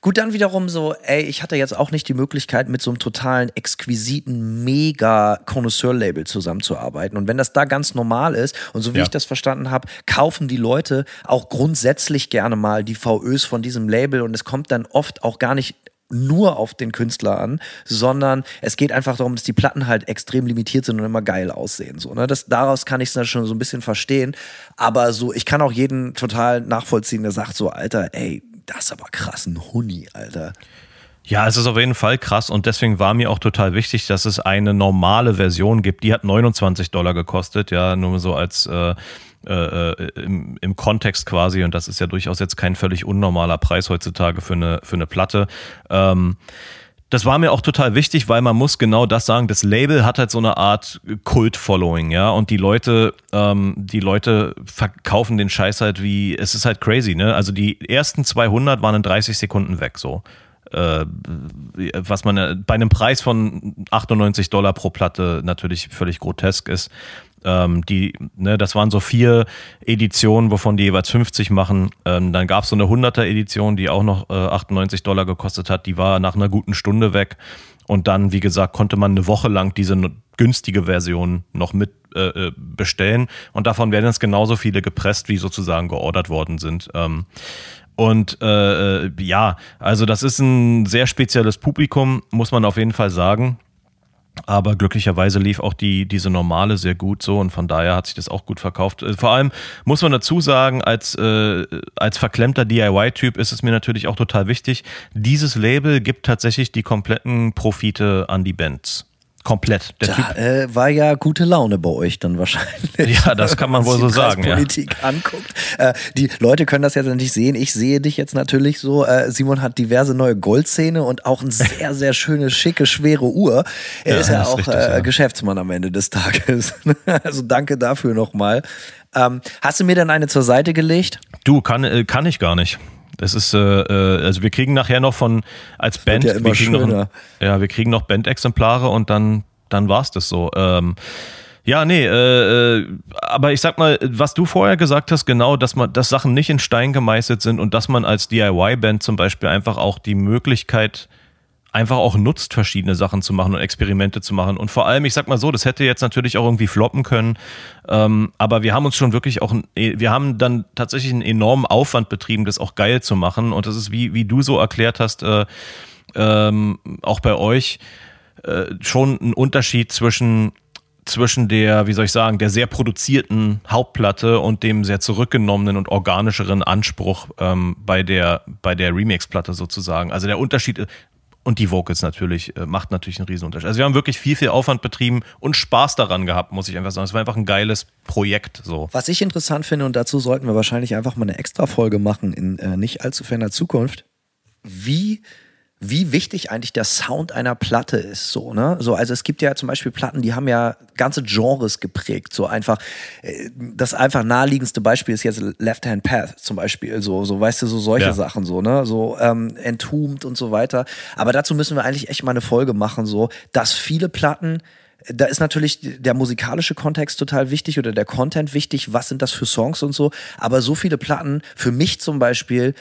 Gut, dann wiederum so, ey, ich hatte jetzt auch nicht die Möglichkeit, mit so einem totalen, exquisiten, mega Connoisseur-Label zusammenzuarbeiten. Und wenn das da ganz normal ist, und so wie Ja. ich das verstanden habe, kaufen die Leute auch grundsätzlich gerne mal die VÖs von diesem Label und es kommt dann oft auch gar nicht nur auf den Künstler an, sondern es geht einfach darum, dass die Platten halt extrem limitiert sind und immer geil aussehen. So, ne? das, daraus kann ich es dann schon so ein bisschen verstehen. Aber so, ich kann auch jeden total nachvollziehen, der sagt so, Alter, ey, das ist aber krass, ein Huni, Alter. Ja, es ist auf jeden Fall krass und deswegen war mir auch total wichtig, dass es eine normale Version gibt. Die hat 29 Dollar gekostet, ja, nur so als äh, äh, im, im Kontext quasi und das ist ja durchaus jetzt kein völlig unnormaler Preis heutzutage für eine, für eine Platte. Ähm, das war mir auch total wichtig, weil man muss genau das sagen. Das Label hat halt so eine Art Kult-Following, ja, und die Leute, ähm, die Leute verkaufen den Scheiß halt wie, es ist halt crazy, ne? Also die ersten 200 waren in 30 Sekunden weg, so. Äh, was man äh, bei einem Preis von 98 Dollar pro Platte natürlich völlig grotesk ist. Ähm, die, ne, das waren so vier Editionen, wovon die jeweils 50 machen. Ähm, dann gab es so eine 100er Edition, die auch noch äh, 98 Dollar gekostet hat. Die war nach einer guten Stunde weg. Und dann, wie gesagt, konnte man eine Woche lang diese günstige Version noch mit äh, äh, bestellen. Und davon werden jetzt genauso viele gepresst, wie sozusagen geordert worden sind. Ähm, und äh, äh, ja, also das ist ein sehr spezielles Publikum, muss man auf jeden Fall sagen. Aber glücklicherweise lief auch die, diese normale sehr gut so und von daher hat sich das auch gut verkauft. Äh, Vor allem muss man dazu sagen, als, äh, als verklemmter DIY-Typ ist es mir natürlich auch total wichtig, dieses Label gibt tatsächlich die kompletten Profite an die Bands. Komplett. Der Da äh, war ja gute Laune bei euch dann wahrscheinlich. Ja, das kann man Wenn wohl sich so die sagen, ja. Politik anguckt. Äh, die Leute können das jetzt nicht sehen. Ich sehe dich jetzt natürlich so. Äh, Simon hat diverse neue Goldzähne und auch eine sehr, sehr schöne, schicke, schwere Uhr. Er Ja, ist ja ist auch richtig, äh, ja. Geschäftsmann am Ende des Tages. also danke dafür nochmal. Ähm, hast du mir dann eine zur Seite gelegt? Du, kann, äh, kann ich gar nicht. Das ist, äh, äh, also wir kriegen nachher noch von, als Band, ja wir kriegen noch, ja, wir kriegen noch Bandexemplare und dann, dann war's das so. Ähm, ja, nee, äh, äh, aber ich sag mal, was du vorher gesagt hast, genau, dass man, dass Sachen nicht in Stein gemeißelt sind und dass man als DIY-Band zum Beispiel einfach auch die Möglichkeit einfach auch nutzt, verschiedene Sachen zu machen und Experimente zu machen. Und vor allem, ich sag mal so, das hätte jetzt natürlich auch irgendwie floppen können, ähm, aber wir haben uns schon wirklich auch, ein, wir haben dann tatsächlich einen enormen Aufwand betrieben, das auch geil zu machen. Und das ist, wie, wie du so erklärt hast, äh, ähm, auch bei euch, äh, schon ein Unterschied zwischen zwischen der, wie soll ich sagen, der sehr produzierten Hauptplatte und dem sehr zurückgenommenen und organischeren Anspruch ähm, bei der, bei der Remix-Platte sozusagen. Also der Unterschied und die Vocals natürlich, äh, macht natürlich einen Riesenunterschied. Also wir haben wirklich viel, viel Aufwand betrieben und Spaß daran gehabt, muss ich einfach sagen. Es war einfach ein geiles Projekt so. Was ich interessant finde, und dazu sollten wir wahrscheinlich einfach mal eine Extra-Folge machen in äh, nicht allzu ferner Zukunft, wie, wie wichtig eigentlich der Sound einer Platte ist. So, ne? so, also es gibt ja zum Beispiel Platten, die haben ja ganze Genres geprägt. So einfach, äh, das einfach naheliegendste Beispiel ist jetzt Left Hand Path zum Beispiel. So, so weißt du, so solche Ja. Sachen, so, ne? So ähm, Entombed und so weiter. Aber dazu müssen wir eigentlich echt mal eine Folge machen, so, dass viele Platten da ist natürlich der musikalische Kontext total wichtig oder der Content wichtig. Was sind das für Songs und so? Aber so viele Platten, für mich zum Beispiel,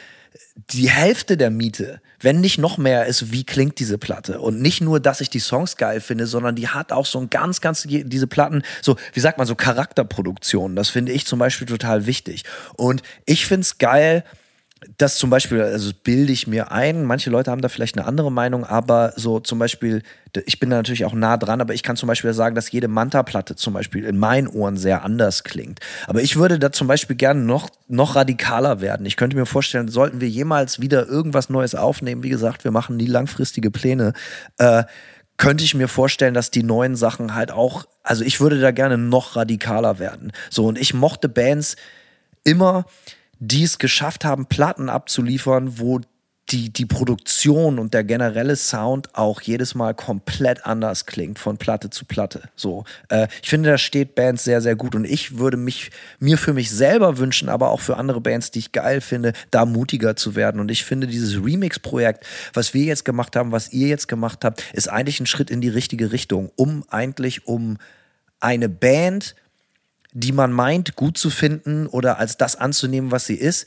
die Hälfte der Miete, wenn nicht noch mehr, ist, wie klingt diese Platte. Und nicht nur, dass ich die Songs geil finde, sondern die hat auch so ein ganz, ganz, diese Platten, so, wie sagt man, so Charakterproduktion. Das finde ich zum Beispiel total wichtig. Und ich finde es geil, das zum Beispiel, also bilde ich mir ein, manche Leute haben da vielleicht eine andere Meinung, aber so zum Beispiel, ich bin da natürlich auch nah dran, aber ich kann zum Beispiel sagen, dass jede Manta-Platte zum Beispiel in meinen Ohren sehr anders klingt. Aber ich würde da zum Beispiel gerne noch, noch radikaler werden. Ich könnte mir vorstellen, sollten wir jemals wieder irgendwas Neues aufnehmen, wie gesagt, wir machen nie langfristige Pläne, äh, könnte ich mir vorstellen, dass die neuen Sachen halt auch, also ich würde da gerne noch radikaler werden. So, und ich mochte Bands immer, die es geschafft haben, Platten abzuliefern, wo die, die Produktion und der generelle Sound auch jedes Mal komplett anders klingt, von Platte zu Platte. So, äh, ich finde, da steht Bands sehr, sehr gut und ich würde mich mir für mich selber wünschen, aber auch für andere Bands, die ich geil finde, da mutiger zu werden. Und ich finde, dieses Remix-Projekt, was wir jetzt gemacht haben, was ihr jetzt gemacht habt, ist eigentlich ein Schritt in die richtige Richtung, um eigentlich um eine Band die man meint, gut zu finden oder als das anzunehmen, was sie ist,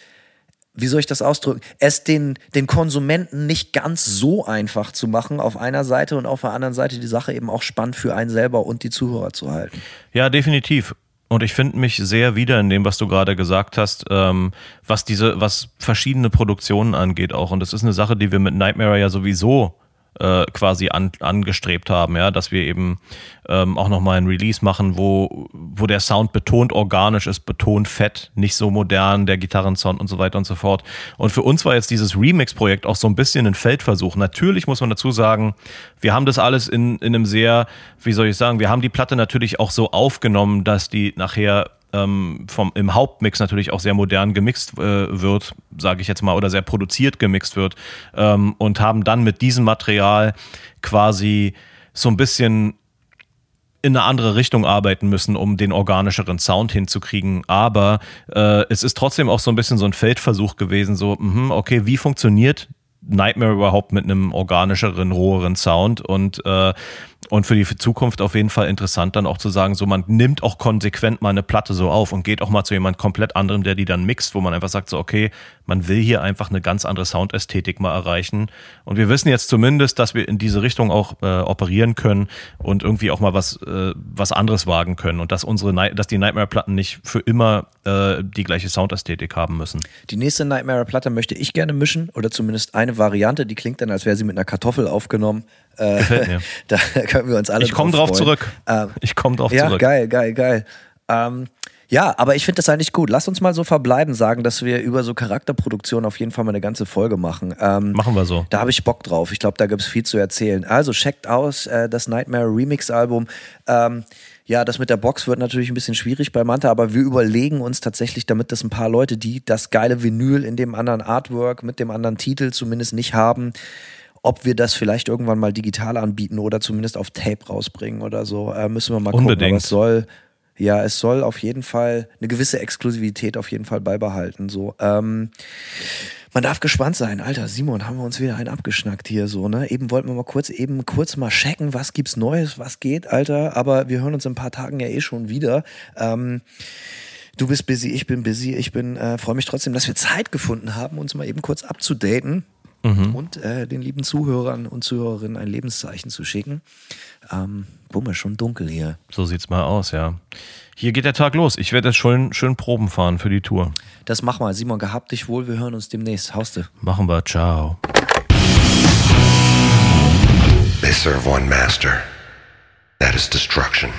wie soll ich das ausdrücken, es den, den Konsumenten nicht ganz so einfach zu machen auf einer Seite und auf der anderen Seite die Sache eben auch spannend für einen selber und die Zuhörer zu halten. Ja, definitiv. Und ich finde mich sehr wieder in dem, was du gerade gesagt hast, ähm, was diese, was verschiedene Produktionen angeht auch. Und das ist eine Sache, die wir mit Nightmare ja sowieso äh, quasi an, angestrebt haben, ja, dass wir eben ähm, auch nochmal ein Release machen, wo, wo der Sound betont organisch ist, betont fett, nicht so modern, der Gitarrensound und so weiter und so fort. Und für uns war jetzt dieses Remix-Projekt auch so ein bisschen ein Feldversuch. Natürlich muss man dazu sagen, wir haben das alles in, in einem sehr, wie soll ich sagen, wir haben die Platte natürlich auch so aufgenommen, dass die nachher ähm, vom, im Hauptmix natürlich auch sehr modern gemixt äh, wird, sage ich jetzt mal, oder sehr produziert gemixt wird ähm, und haben dann mit diesem Material quasi so ein bisschen in eine andere Richtung arbeiten müssen, um den organischeren Sound hinzukriegen. Aber äh, es ist trotzdem auch so ein bisschen so ein Feldversuch gewesen, so, mh, okay, wie funktioniert Nightmare überhaupt mit einem organischeren, roheren Sound und äh, und für die Zukunft auf jeden Fall interessant, dann auch zu sagen, so man nimmt auch konsequent mal eine Platte so auf und geht auch mal zu jemand komplett anderem, der die dann mixt, wo man einfach sagt, so okay, man will hier einfach eine ganz andere Soundästhetik mal erreichen. Und wir wissen jetzt zumindest, dass wir in diese Richtung auch äh, operieren können und irgendwie auch mal was, äh, was anderes wagen können und dass unsere, dass die Nightmare-Platten nicht für immer äh, die gleiche Soundästhetik haben müssen. Die nächste Nightmare-Platte möchte ich gerne mischen oder zumindest eine Variante, die klingt dann, als wäre sie mit einer Kartoffel aufgenommen. Äh, Gefällt mir. da können wir uns alle Ich komme drauf, drauf zurück. Ähm, ich komme drauf ja, zurück. Ja, geil, geil, geil. Ähm, ja, aber ich finde das eigentlich gut. Lass uns mal so verbleiben, sagen, dass wir über so Charakterproduktion auf jeden Fall mal eine ganze Folge machen. Ähm, machen wir so. Da habe ich Bock drauf. Ich glaube, da gibt es viel zu erzählen. Also checkt aus äh, das Nightmare Remix Album. Ähm, ja, das mit der Box wird natürlich ein bisschen schwierig bei Manta, aber wir überlegen uns tatsächlich, damit das ein paar Leute, die das geile Vinyl in dem anderen Artwork mit dem anderen Titel zumindest nicht haben, ob wir das vielleicht irgendwann mal digital anbieten oder zumindest auf Tape rausbringen oder so. Äh, müssen wir mal Unbedingt. gucken. Aber es soll, ja, es soll auf jeden Fall eine gewisse Exklusivität auf jeden Fall beibehalten. So. Ähm, man darf gespannt sein. Alter, Simon, haben wir uns wieder einen abgeschnackt hier so, ne? Eben wollten wir mal kurz, eben kurz mal checken, was gibt's Neues, was geht, Alter. Aber wir hören uns in ein paar Tagen ja eh schon wieder. Ähm, du bist busy, ich bin busy. Ich bin, äh, freue mich trotzdem, dass wir Zeit gefunden haben, uns mal eben kurz abzudaten mhm. und äh, den lieben Zuhörern und Zuhörerinnen ein Lebenszeichen zu schicken. Ähm, Bumme, schon dunkel hier. So sieht's mal aus, ja. Hier geht der Tag los. Ich werde jetzt schön, schön Proben fahren für die Tour. Das mach mal. Simon, gehabt dich wohl. Wir hören uns demnächst. Hauste. Machen wir. Ciao. They serve one master. That is destruction.